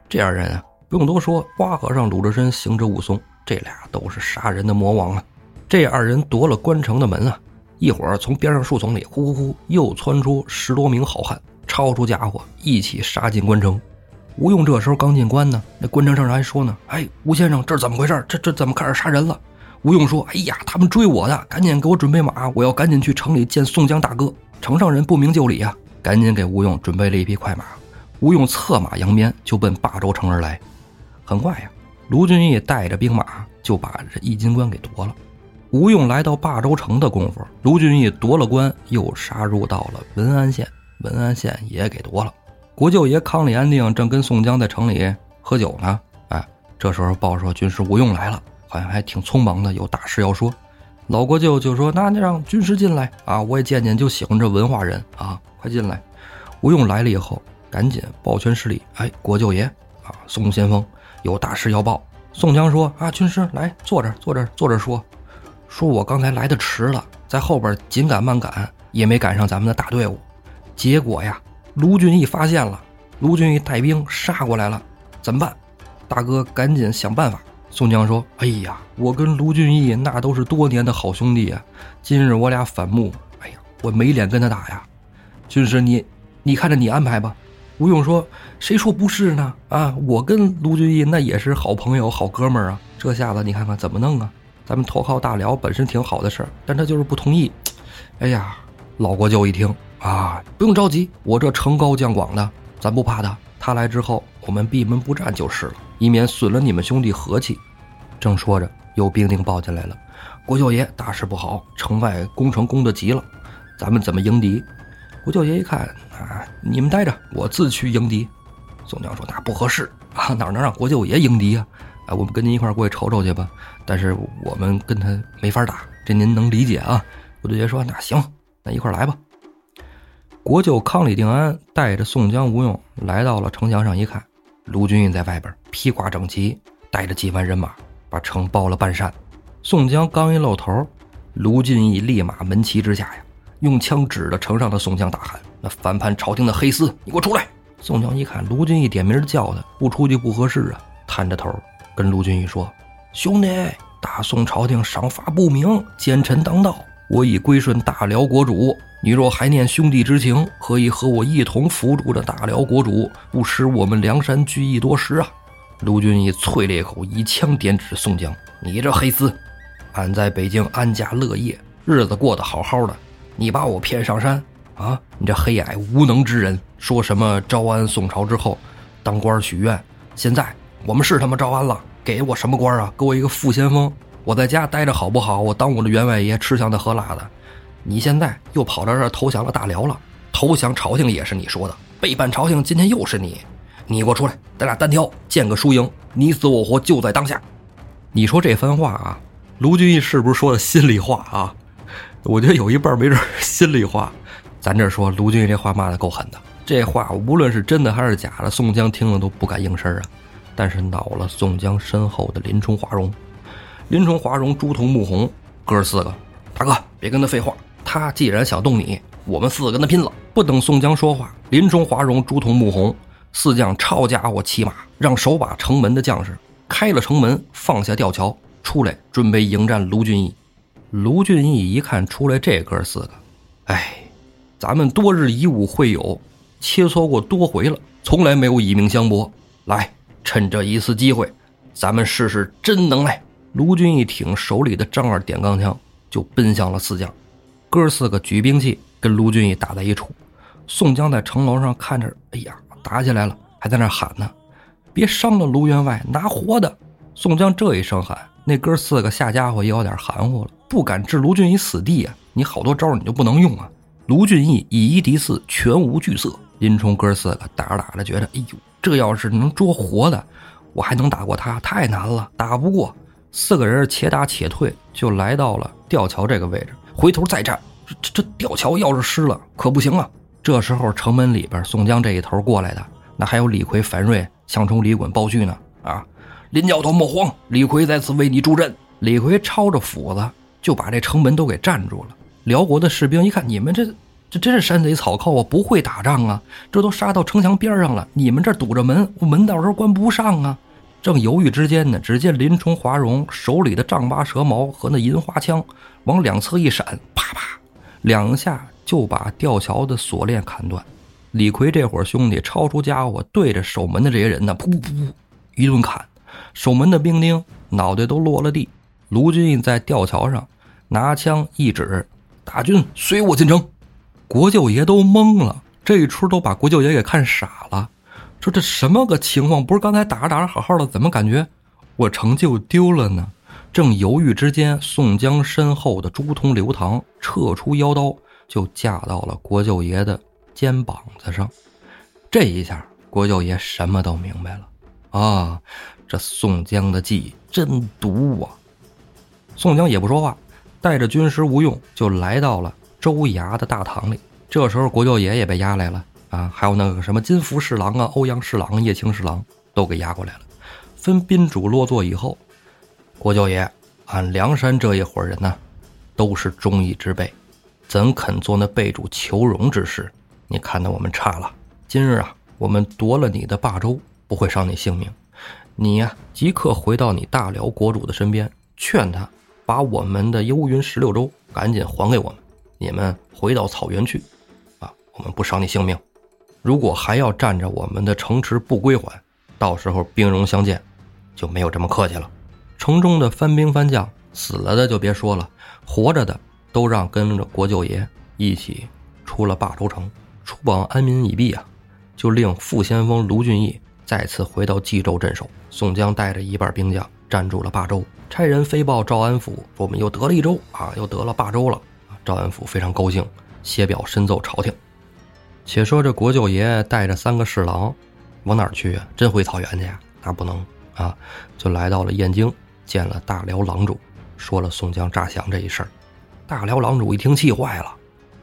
这二人啊，不用多说，花和尚、鲁智深、行者武松，这俩都是杀人的魔王啊。这二人夺了关城的门啊。一会儿从边上树丛里呼呼呼又窜出十多名好汉，抄出家伙一起杀进关城。吴用这时候刚进关呢，那关城上人还说呢：“哎，吴先生，这怎么回事？这这怎么开始杀人了？”吴用说：“哎呀，他们追我的，赶紧给我准备马，我要赶紧去城里见宋江大哥。”城上人不明就里啊，赶紧给吴用准备了一匹快马。吴用策马扬鞭就奔霸州城而来。很快呀，卢俊义带着兵马就把这易筋关给夺了。吴用来到霸州城的功夫，卢俊义夺了关，又杀入到了文安县，文安县也给夺了。国舅爷康里安定正跟宋江在城里喝酒呢，哎，这时候报说军师吴用来了，好像还挺匆忙的，有大事要说。老国舅就说：“那就让军师进来啊，我也见见，就喜欢这文化人啊，快进来。”吴用来了以后，赶紧抱拳施礼：“哎，国舅爷啊，宋先锋有大事要报。”宋江说：“啊，军师来坐这，坐这，坐这说。”说我刚才来的迟了，在后边紧赶慢赶，也没赶上咱们的大队伍。结果呀，卢俊义发现了，卢俊义带兵杀过来了，怎么办？大哥，赶紧想办法。宋江说：“哎呀，我跟卢俊义那都是多年的好兄弟啊，今日我俩反目，哎呀，我没脸跟他打呀。军师，你你看着你安排吧。”吴用说：“谁说不是呢？啊，我跟卢俊义那也是好朋友、好哥们儿啊。这下子你看看怎么弄啊？”咱们投靠大辽本身挺好的事儿，但他就是不同意。哎呀，老国舅一听啊，不用着急，我这城高将广的，咱不怕他。他来之后，我们闭门不战就是了，以免损了你们兄弟和气。正说着，有兵丁报进来了：“国舅爷，大事不好，城外攻城攻得急了，咱们怎么迎敌？”国舅爷一看啊，你们待着，我自去迎敌。宋江说：“那不合适啊，哪能让国舅爷迎敌啊？啊，我们跟您一块过去瞅瞅去吧。但是我们跟他没法打，这您能理解啊？”国舅爷说：“那行，那一块来吧。”国舅康李定安带着宋江、吴用来到了城墙上，一看，卢俊义在外边披挂整齐，带着几万人马，把城包了半扇。宋江刚一露头，卢俊义立马门旗之下呀，用枪指着城上的宋江大喊：“那反叛朝廷的黑厮，你给我出来！”宋江一看卢俊义点名叫他，不出去不合适啊，探着头跟卢俊义说：“兄弟，大宋朝廷赏罚不明，奸臣当道，我已归顺大辽国主。”你若还念兄弟之情，可以和我一同扶助着大辽国主，不失我们梁山聚义多时啊！卢俊义啐了一口，一枪点指宋江：“你这黑厮，俺在北京安家乐业，日子过得好好的，你把我骗上山啊！你这黑矮无能之人，说什么招安宋朝之后，当官许愿？现在我们是他妈招安了，给我什么官啊？给我一个副先锋，我在家待着好不好？我当我的员外爷，吃香的喝辣的。”你现在又跑到这儿投降了大辽了，投降朝廷也是你说的，背叛朝廷今天又是你，你给我出来，咱俩单挑，见个输赢，你死我活就在当下。你说这番话啊，卢俊义是不是说的心里话啊？我觉得有一半没准心里话。咱这说卢俊义这话骂的够狠的，这话无论是真的还是假的，宋江听了都不敢应声啊。但是恼了宋江身后的林冲、华容，林冲、华容、朱仝、穆弘哥四个，大哥别跟他废话。他既然想动你，我们四个跟他拼了！不等宋江说话，林冲、华容、朱仝、穆弘四将抄家伙骑马，让守把城门的将士开了城门，放下吊桥出来，准备迎战卢俊义。卢俊义一看出来这哥四个，哎，咱们多日以武会友，切磋过多回了，从来没有以命相搏。来，趁这一次机会，咱们试试真能耐。卢俊义挺手里的张二点钢枪，就奔向了四将。哥四个举兵器跟卢俊义打在一处，宋江在城楼上看着，哎呀，打起来了，还在那喊呢：“别伤了卢员外，拿活的！”宋江这一声喊，那哥四个下家伙也有点含糊了，不敢置卢俊义死地啊！你好多招你就不能用啊！卢俊义以一敌四，全无惧色。林冲哥四个打着打着，觉得，哎呦，这要是能捉活的，我还能打过他？太难了，打不过。四个人且打且退，就来到了吊桥这个位置。回头再战，这这吊桥要是失了，可不行啊！这时候城门里边，宋江这一头过来的，那还有李逵、樊瑞、项冲、李衮、包胥呢。啊，林教头莫慌，李逵在此为你助阵。李逵抄着斧子，就把这城门都给占住了。辽国的士兵一看，你们这这真是山贼草寇啊，不会打仗啊！这都杀到城墙边上了，你们这堵着门，门到时候关不上啊！正犹豫之间呢，只见林冲、华容手里的丈八蛇矛和那银花枪往两侧一闪，啪啪两下就把吊桥的锁链砍断。李逵这伙兄弟抄出家伙，对着守门的这些人呢，噗噗噗一顿砍，守门的兵丁脑袋都落了地。卢俊义在吊桥上拿枪一指：“大军随我进城。”国舅爷都懵了，这一出都把国舅爷给看傻了。说这什么个情况？不是刚才打着打着好好的，怎么感觉我成就丢了呢？正犹豫之间，宋江身后的朱仝、刘唐撤出腰刀，就架到了国舅爷的肩膀子上。这一下，国舅爷什么都明白了啊！这宋江的计真毒啊！宋江也不说话，带着军师吴用就来到了州衙的大堂里。这时候，国舅爷也被押来了。啊，还有那个什么金福侍郎啊、欧阳侍郎、叶青侍郎都给押过来了。分宾主落座以后，国舅爷，俺梁山这一伙人呢，都是忠义之辈，怎肯做那背主求荣之事？你看得我们差了。今日啊，我们夺了你的霸州，不会伤你性命。你呀，即刻回到你大辽国主的身边，劝他把我们的幽云十六州赶紧还给我们。你们回到草原去，啊，我们不伤你性命。如果还要占着我们的城池不归还，到时候兵戎相见，就没有这么客气了。城中的番兵番将死了的就别说了，活着的都让跟着国舅爷一起出了霸州城，出榜安民已毕啊，就令副先锋卢俊义再次回到冀州镇守。宋江带着一半兵将占住了霸州，差人飞报赵安府，说我们又得了一州啊，又得了霸州了。赵安府非常高兴，写表申奏朝廷。且说这国舅爷带着三个侍郎，往哪儿去啊？真回草原去呀？那不能啊！就来到了燕京，见了大辽郎主，说了宋江诈降这一事儿。大辽郎主一听气坏了，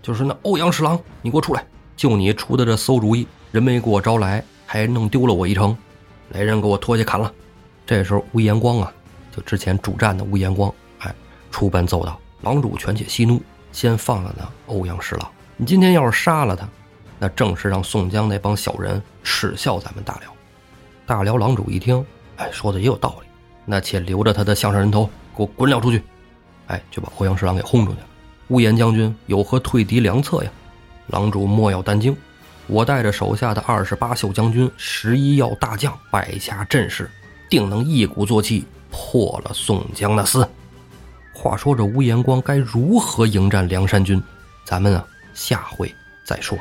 就是那欧阳侍郎，你给我出来！就你出的这馊主意，人没给我招来，还弄丢了我一城，来人给我拖去砍了！这时候乌延光啊，就之前主战的乌延光，哎，出奔奏道：“狼主权且息怒，先放了那欧阳侍郎。你今天要是杀了他，那正是让宋江那帮小人耻笑咱们大辽。”大辽郎主一听，哎，说的也有道理，那且留着他的项上人头，给我滚了出去！哎，就把欧阳侍郎给轰出去了。乌延将军有何退敌良策呀？郎主莫要担惊，我带着手下的二十八宿将军、十一要大将、百家阵势，定能一鼓作气破了宋江的厮。话说这吴延光该如何迎战梁山军？咱们啊，下回再说。